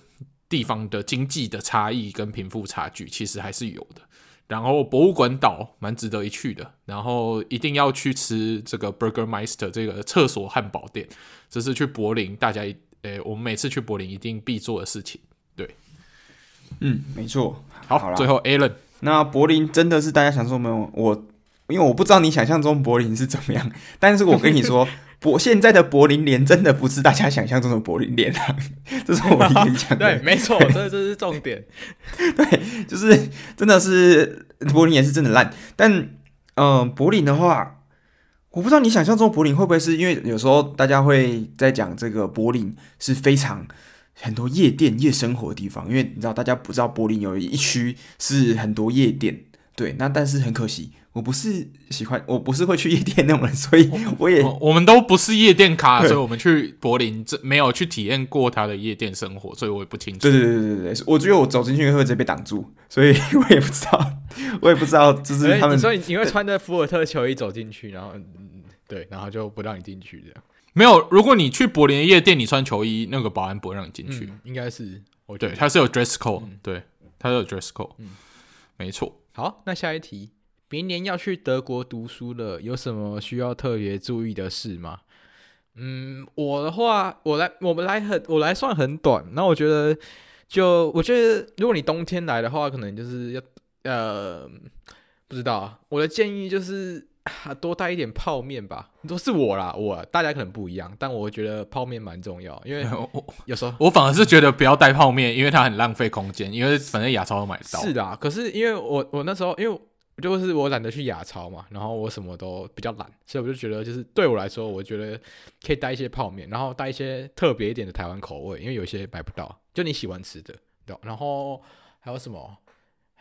地方的经济的差异跟贫富差距其实还是有的。然后博物馆岛蛮值得一去的，然后一定要去吃这个 Burgermeister 这个厕所汉堡店，这是去柏林大家诶，我们每次去柏林一定必做的事情。对嗯，没错。好，好最后 Alan，那柏林真的是大家想说没有我，因为我不知道你想象中柏林是怎么样，但是我跟你说，柏现在的柏林联真的不是大家想象中的柏林联啊，这是我跟你讲的。对，没错，这这是重点。对，就是真的是柏林也是真的烂，但嗯、呃，柏林的话，我不知道你想象中柏林会不会是因为有时候大家会在讲这个柏林是非常。很多夜店、夜生活的地方，因为你知道，大家不知道柏林有一区是很多夜店，对。那但是很可惜，我不是喜欢，我不是会去夜店那种人，所以我也我，我们都不是夜店咖，所以我们去柏林这没有去体验过他的夜店生活，所以我也不清楚。对对对对对，我觉得我走进去会直接被挡住，所以 我也不知道，我也不知道，就是他们。所以你会穿着福尔特球衣走进去，然后对，然后就不让你进去这样。没有，如果你去柏林夜店，你穿球衣，那个保安不会让你进去。嗯、应该是，对，他是有 dress code，、嗯、对，他是有 dress code，、嗯、没错。好，那下一题，明年要去德国读书了，有什么需要特别注意的事吗？嗯，我的话，我来，我们来很，我来算很短。那我觉得，就我觉得，如果你冬天来的话，可能就是要，呃，不知道啊。我的建议就是。多带一点泡面吧。都是我啦，我大家可能不一样，但我觉得泡面蛮重要，因为 有时候我反而是觉得不要带泡面，因为它很浪费空间，因为反正亚超都买得到。是的，可是因为我我那时候因为就是我懒得去亚超嘛，然后我什么都比较懒，所以我就觉得就是对我来说，我觉得可以带一些泡面，然后带一些特别一点的台湾口味，因为有些买不到，就你喜欢吃的，对，然后还有什么？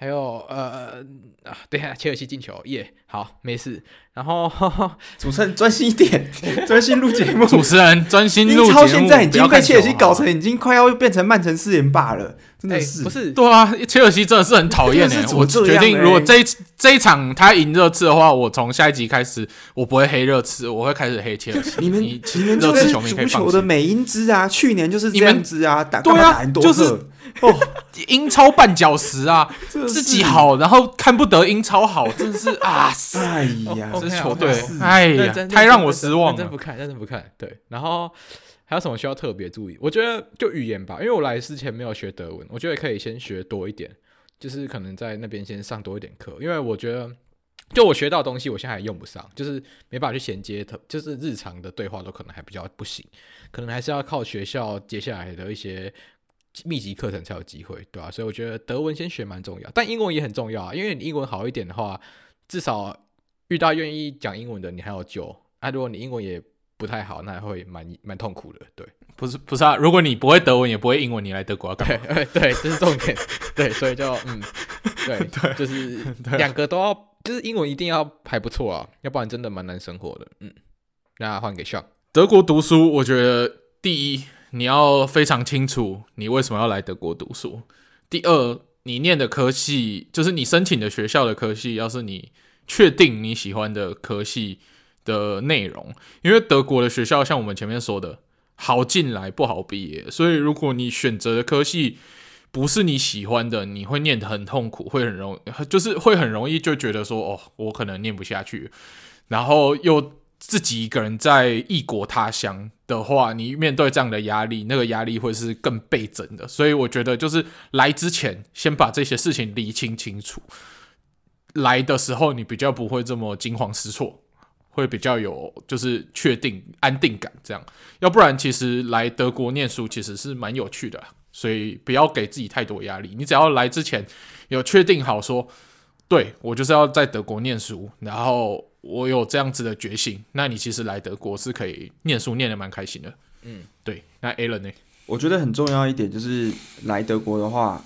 还有呃啊，等一下，切尔西进球耶，yeah, 好，没事。然后 主持人专心一点，专心录节目。主持人专心录节目。英超现在已经被切尔西搞成，已经快要变成曼城四连霸了，真的是。欸、不是，对啊，切尔西真的是很讨厌哎。我决定，如果这一这一场他赢热刺的话，我从下一集开始，我不会黑热刺，我会开始黑切尔西。你们你们热刺球迷可以放足球的美英姿啊，去年就是这样子啊，打对啊，就是。哦，英超绊脚石啊，自己好，然后看不得英超好，真的是啊！哎呀，这球队，哎呀，太让我失望了。真不看，真的不看。对，然后还有什么需要特别注意？我觉得就语言吧，因为我来之前没有学德文，我觉得可以先学多一点，就是可能在那边先上多一点课，因为我觉得就我学到的东西，我现在还用不上，就是没办法去衔接，就是日常的对话都可能还比较不行，可能还是要靠学校接下来的一些。密集课程才有机会，对吧、啊？所以我觉得德文先学蛮重要，但英文也很重要啊。因为你英文好一点的话，至少遇到愿意讲英文的，你还有救。啊，如果你英文也不太好，那会蛮蛮痛苦的。对，不是不是啊。如果你不会德文，也不会英文，你来德国要干嘛？对对，这是重点。对，所以就嗯，对 对，就是两个都要，就是英文一定要还不错啊，要不然真的蛮难生活的。嗯，那换给 Sean，德国读书，我觉得第一。你要非常清楚你为什么要来德国读书。第二，你念的科系就是你申请的学校的科系，要是你确定你喜欢的科系的内容，因为德国的学校像我们前面说的，好进来不好毕业，所以如果你选择的科系不是你喜欢的，你会念得很痛苦，会很容，就是会很容易就觉得说，哦，我可能念不下去，然后又。自己一个人在异国他乡的话，你面对这样的压力，那个压力会是更倍增的。所以我觉得，就是来之前先把这些事情理清清楚，来的时候你比较不会这么惊慌失措，会比较有就是确定安定感。这样，要不然其实来德国念书其实是蛮有趣的，所以不要给自己太多压力。你只要来之前有确定好说，对，我就是要在德国念书，然后。我有这样子的决心，那你其实来德国是可以念书念得蛮开心的。嗯，对。那 Alan 呢？我觉得很重要一点就是来德国的话，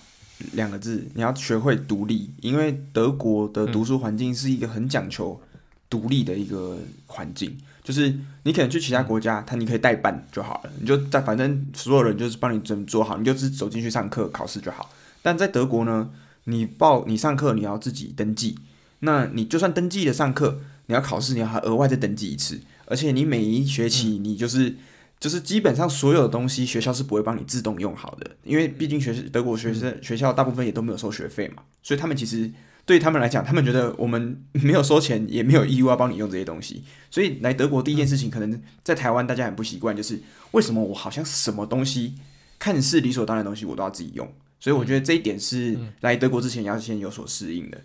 两个字，你要学会独立，因为德国的读书环境是一个很讲求独立的一个环境。嗯、就是你可能去其他国家，他你可以代办就好了，你就在反正所有人就是帮你整做好，你就是走进去上课考试就好。但在德国呢，你报你上课你要自己登记，那你就算登记了上课。你要考试，你要还额外再登记一次，而且你每一学期你就是、嗯、就是基本上所有的东西学校是不会帮你自动用好的，因为毕竟学德国学生学校大部分也都没有收学费嘛，所以他们其实对他们来讲，他们觉得我们没有收钱，也没有义务要帮你用这些东西，所以来德国第一件事情，可能在台湾大家很不习惯，就是为什么我好像什么东西看似理所当然的东西我都要自己用，所以我觉得这一点是来德国之前要先有所适应的，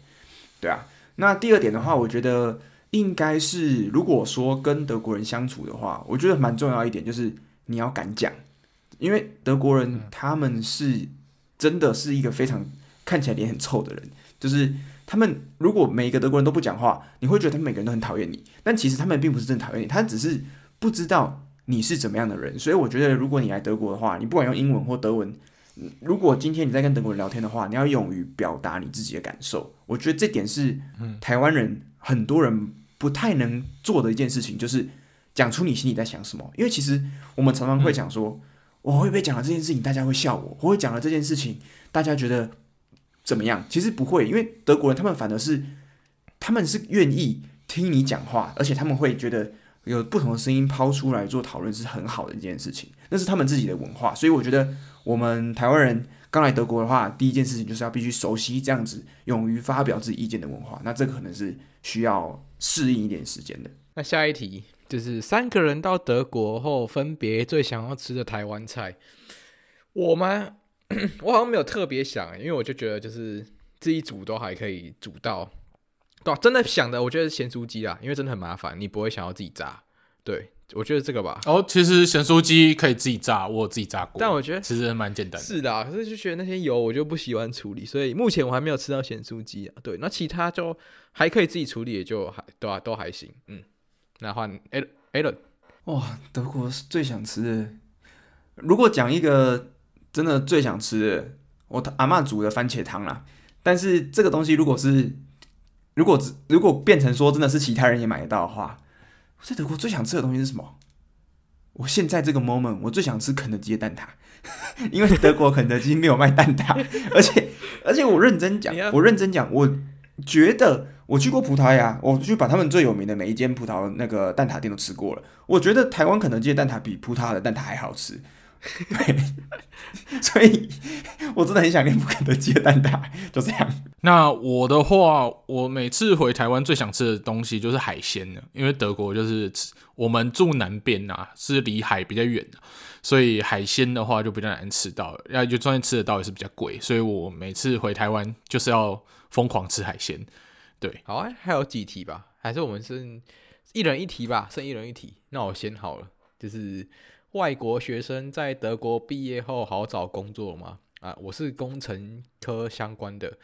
对啊。那第二点的话，我觉得。应该是，如果说跟德国人相处的话，我觉得蛮重要一点就是你要敢讲，因为德国人他们是真的是一个非常看起来脸很臭的人，就是他们如果每一个德国人都不讲话，你会觉得他们每个人都很讨厌你，但其实他们并不是真讨厌你，他只是不知道你是怎么样的人。所以我觉得，如果你来德国的话，你不管用英文或德文，如果今天你在跟德国人聊天的话，你要勇于表达你自己的感受。我觉得这点是台湾人很多人。不太能做的一件事情，就是讲出你心里在想什么。因为其实我们常常会讲说，我会不会讲了这件事情，大家会笑我；我会讲了这件事情，大家觉得怎么样？其实不会，因为德国人他们反而是，他们是愿意听你讲话，而且他们会觉得有不同的声音抛出来做讨论是很好的一件事情。那是他们自己的文化，所以我觉得我们台湾人刚来德国的话，第一件事情就是要必须熟悉这样子勇于发表自己意见的文化。那这可能是需要。适应一点时间的。那下一题就是三个人到德国后，分别最想要吃的台湾菜。我吗？我好像没有特别想，因为我就觉得就是自己煮都还可以煮到对、啊，真的想的，我觉得是咸酥鸡啊，因为真的很麻烦，你不会想要自己炸。对，我觉得这个吧。哦，其实咸酥鸡可以自己炸，我有自己炸过。但我觉得其实蛮简单的。是的，可是就觉得那些油我就不喜欢处理，所以目前我还没有吃到咸酥鸡啊。对，那其他就还可以自己处理，也就还对啊，都还行。嗯，那换 Allen，哇，德国是最想吃的。如果讲一个真的最想吃的，我阿嬷煮的番茄汤啦。但是这个东西如果是如果只如果变成说真的是其他人也买得到的话，我在德国最想吃的东西是什么？我现在这个 moment 我最想吃肯德基的蛋挞，因为德国肯德基没有卖蛋挞，而且而且我认真讲，我认真讲，我觉得我去过葡萄牙，我去把他们最有名的每一间葡萄那个蛋挞店都吃过了，我觉得台湾肯德基的蛋挞比葡萄牙的蛋挞还好吃。对，所以我真的很想念肯德基的蛋挞，就这样。那我的话，我每次回台湾最想吃的东西就是海鲜了，因为德国就是我们住南边啊，是离海比较远的，所以海鲜的话就比较难吃到，要就算吃得到也是比较贵，所以我每次回台湾就是要疯狂吃海鲜。对，好啊，还有几题吧？还是我们是一人一题吧？剩一人一题，那我先好了，就是。外国学生在德国毕业后好找工作吗？啊，我是工程科相关的，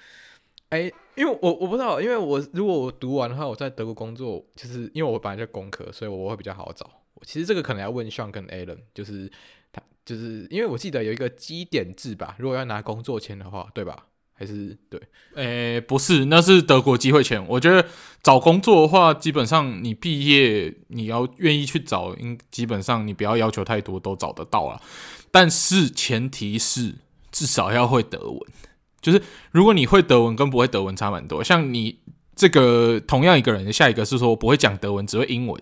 哎、因为我我不知道，因为我如果我读完的话，我在德国工作，就是因为我本来就工科，所以我会比较好找。其实这个可能要问 Sean 跟 Alan，就是他就是因为我记得有一个基点制吧，如果要拿工作签的话，对吧？还是对，诶、欸，不是，那是德国机会钱。我觉得找工作的话，基本上你毕业你要愿意去找，应基本上你不要要求太多，都找得到了。但是前提是至少要会德文，就是如果你会德文跟不会德文差蛮多。像你这个同样一个人，下一个是说不会讲德文，只会英文，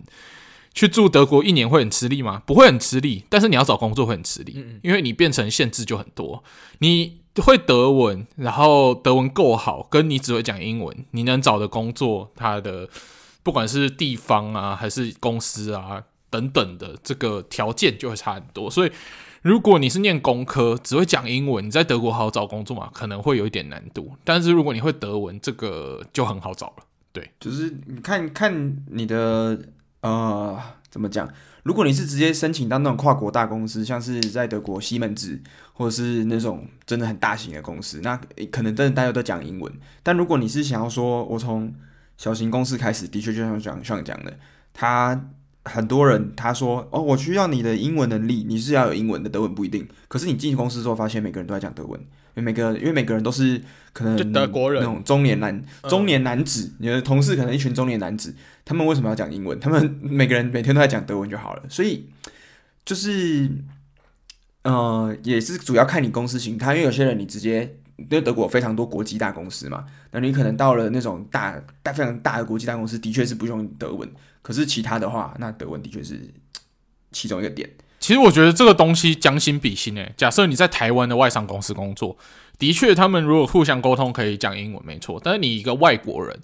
去住德国一年会很吃力吗？不会很吃力，但是你要找工作会很吃力，因为你变成限制就很多，你。会德文，然后德文够好，跟你只会讲英文，你能找的工作，它的不管是地方啊，还是公司啊等等的，这个条件就会差很多。所以，如果你是念工科，只会讲英文，你在德国好找工作嘛，可能会有一点难度。但是如果你会德文，这个就很好找了。对，就是你看看你的呃，怎么讲？如果你是直接申请到那种跨国大公司，像是在德国西门子，或者是那种真的很大型的公司，那可能真的大家都讲英文。但如果你是想要说，我从小型公司开始，的确就像像像讲的，他很多人他说，哦，我需要你的英文能力，你是要有英文的，德文不一定。可是你进公司之后，发现每个人都在讲德文。因为每个，因为每个人都是可能就德国人那种中年男、中年男子，你的同事可能一群中年男子，他们为什么要讲英文？他们 每个人每天都在讲德文就好了。所以就是，呃，也是主要看你公司形态，因为有些人你直接，因为德国非常多国际大公司嘛，那你可能到了那种大、大非常大的国际大公司，的确是不用德文。可是其他的话，那德文的确是 其中一个点。其实我觉得这个东西将心比心诶。假设你在台湾的外商公司工作，的确他们如果互相沟通可以讲英文，没错。但是你一个外国人，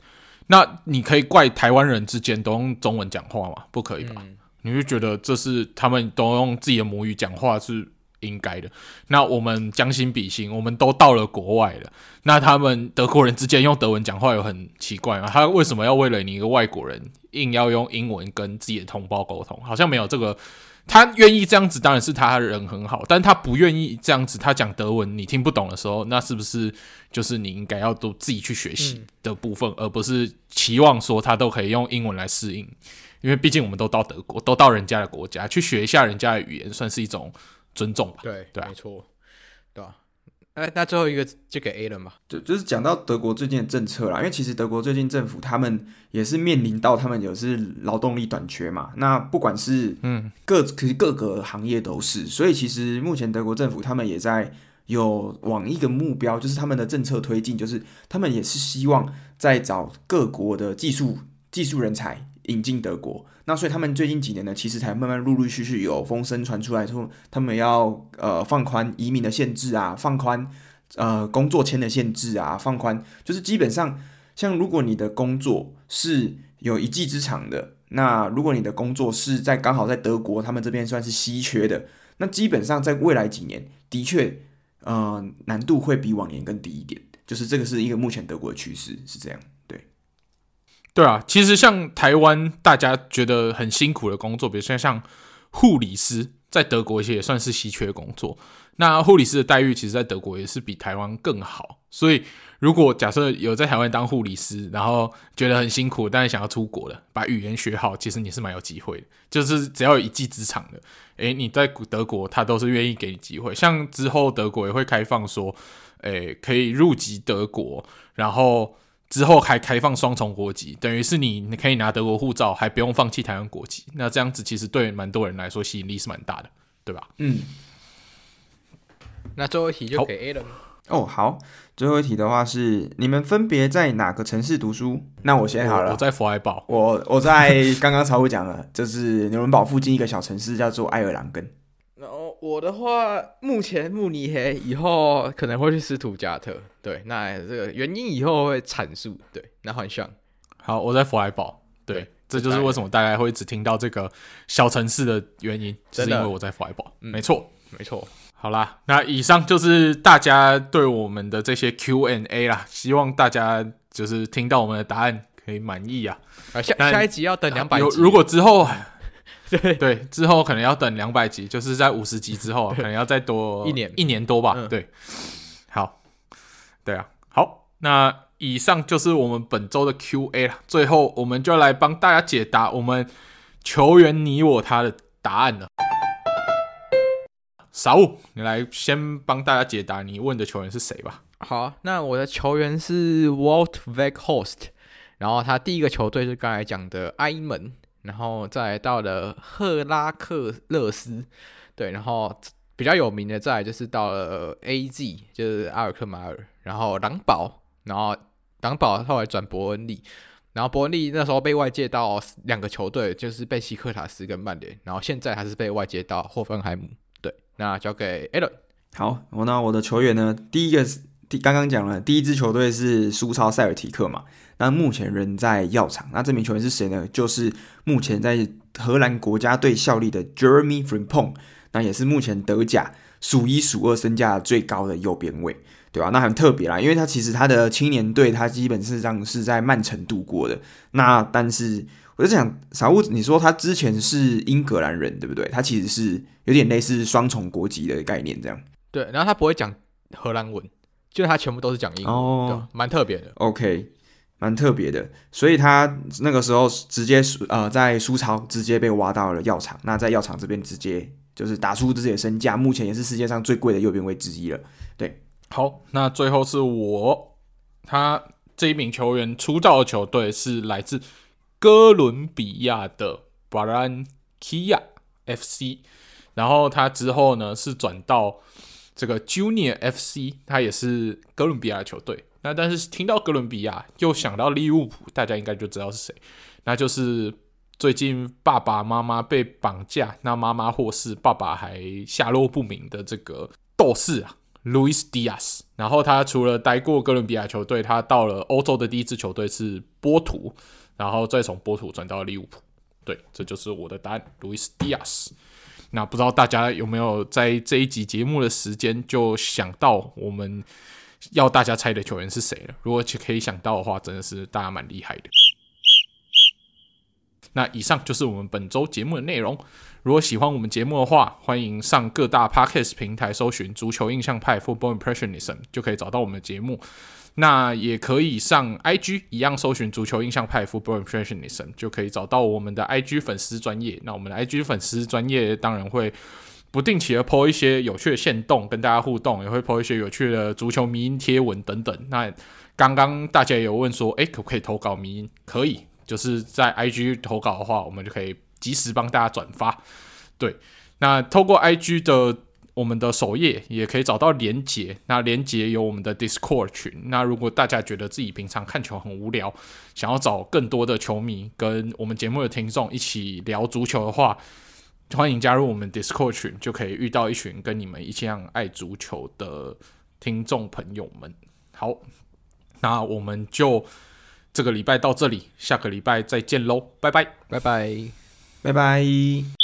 那你可以怪台湾人之间都用中文讲话吗？不可以吧？嗯、你会觉得这是他们都用自己的母语讲话是应该的。那我们将心比心，我们都到了国外了，那他们德国人之间用德文讲话有很奇怪吗？他为什么要为了你一个外国人硬要用英文跟自己的同胞沟通？好像没有这个。他愿意这样子，当然是他人很好，但他不愿意这样子。他讲德文，你听不懂的时候，那是不是就是你应该要都自己去学习的部分，嗯、而不是期望说他都可以用英文来适应？因为毕竟我们都到德国，都到人家的国家去学一下人家的语言，算是一种尊重吧？对，对、啊，没错，对吧、啊？哎，那最后一个就给 A 了嘛？就就是讲到德国最近的政策啦，因为其实德国最近政府他们也是面临到他们有是劳动力短缺嘛。那不管是嗯各其实各个行业都是，所以其实目前德国政府他们也在有往一个目标，就是他们的政策推进，就是他们也是希望在找各国的技术技术人才引进德国。那所以他们最近几年呢，其实才慢慢陆陆续续有风声传出来，说他们要呃放宽移民的限制啊，放宽呃工作签的限制啊，放宽就是基本上像如果你的工作是有一技之长的，那如果你的工作是在刚好在德国，他们这边算是稀缺的，那基本上在未来几年的确呃难度会比往年更低一点，就是这个是一个目前德国的趋势是这样。对啊，其实像台湾大家觉得很辛苦的工作，比如说像护理师，在德国其实也算是稀缺工作。那护理师的待遇，其实在德国也是比台湾更好。所以，如果假设有在台湾当护理师，然后觉得很辛苦，但是想要出国的，把语言学好，其实你是蛮有机会的。就是只要有一技之长的，诶，你在德国，他都是愿意给你机会。像之后德国也会开放说，诶，可以入籍德国，然后。之后还开放双重国籍，等于是你你可以拿德国护照，还不用放弃台湾国籍。那这样子其实对蛮多人来说吸引力是蛮大的，对吧？嗯。那最后一题就给 Alan 哦，好，最后一题的话是你们分别在哪个城市读书？那我先好了，我，我在佛莱堡，我我在刚刚曹武讲了，就是纽伦堡附近一个小城市叫做爱尔兰根。我的话，目前慕尼黑，以后可能会去斯图加特。对，那这个原因以后会阐述。对，那很像。好，我在弗莱堡。对，对这就是为什么大家会只听到这个小城市的原因，是因为我在弗莱堡。没错，没错。好啦，那以上就是大家对我们的这些 Q&A 啦，希望大家就是听到我们的答案可以满意啊。啊，下下一集要等两百集。如果之后。对对，之后可能要等两百集，就是在五十集之后，可能要再多一年一年多吧。嗯、对，好，对啊，好，那以上就是我们本周的 Q&A 了。最后，我们就来帮大家解答我们球员你我他的答案了。傻物，你来先帮大家解答你问的球员是谁吧。好，那我的球员是 Walt Veghorst，然后他第一个球队是刚才讲的埃蒙。然后再到了赫拉克勒斯，对，然后比较有名的再就是到了 AZ，就是阿尔克马尔，然后狼堡，然后狼堡后来转伯恩利，然后伯恩利那时候被外借到两个球队，就是贝西克塔斯跟曼联，然后现在还是被外借到霍芬海姆，对，那交给 a l n。好，我那我的球员呢，第一个是第刚刚讲了，第一支球队是苏超塞尔提克嘛。那目前人在药厂，那这名球员是谁呢？就是目前在荷兰国家队效力的 Jeremy Frimpong，那也是目前德甲数一数二身价最高的右边卫，对吧？那很特别啦，因为他其实他的青年队他基本上是在曼城度过的。那但是我就想，傻物，你说他之前是英格兰人，对不对？他其实是有点类似双重国籍的概念，这样。对，然后他不会讲荷兰文，就他全部都是讲英文，哦，蛮特别的。OK。蛮特别的，所以他那个时候直接呃在苏超直接被挖到了药厂，那在药厂这边直接就是打出自己的身价，目前也是世界上最贵的右边卫之一了。对，好，那最后是我，他这一名球员出道的球队是来自哥伦比亚的巴兰基亚 FC，然后他之后呢是转到这个 Junior FC，他也是哥伦比亚的球队。那但是听到哥伦比亚又想到利物浦，大家应该就知道是谁，那就是最近爸爸妈妈被绑架，那妈妈获释，爸爸还下落不明的这个斗士啊，路易斯·迪亚斯。然后他除了待过哥伦比亚球队，他到了欧洲的第一支球队是波图，然后再从波图转到利物浦。对，这就是我的答案，路易斯·迪亚斯。那不知道大家有没有在这一集节目的时间就想到我们。要大家猜的球员是谁了？如果可以想到的话，真的是大家蛮厉害的。那以上就是我们本周节目的内容。如果喜欢我们节目的话，欢迎上各大 Podcast 平台搜寻“足球印象派 Football Impressionism” 就可以找到我们的节目。那也可以上 IG 一样搜寻“足球印象派 Football Impressionism” 就可以找到我们的 IG 粉丝专业。那我们的 IG 粉丝专业当然会。不定期的 po 一些有趣的限动，跟大家互动，也会 po 一些有趣的足球迷音贴文等等。那刚刚大家也有问说，诶、可不可以投稿迷音？可以，就是在 IG 投稿的话，我们就可以及时帮大家转发。对，那透过 IG 的我们的首页也可以找到连结，那连结有我们的 Discord 群。那如果大家觉得自己平常看球很无聊，想要找更多的球迷跟我们节目的听众一起聊足球的话，欢迎加入我们 Discord 群，就可以遇到一群跟你们一样爱足球的听众朋友们。好，那我们就这个礼拜到这里，下个礼拜再见喽，拜拜，拜拜，拜拜。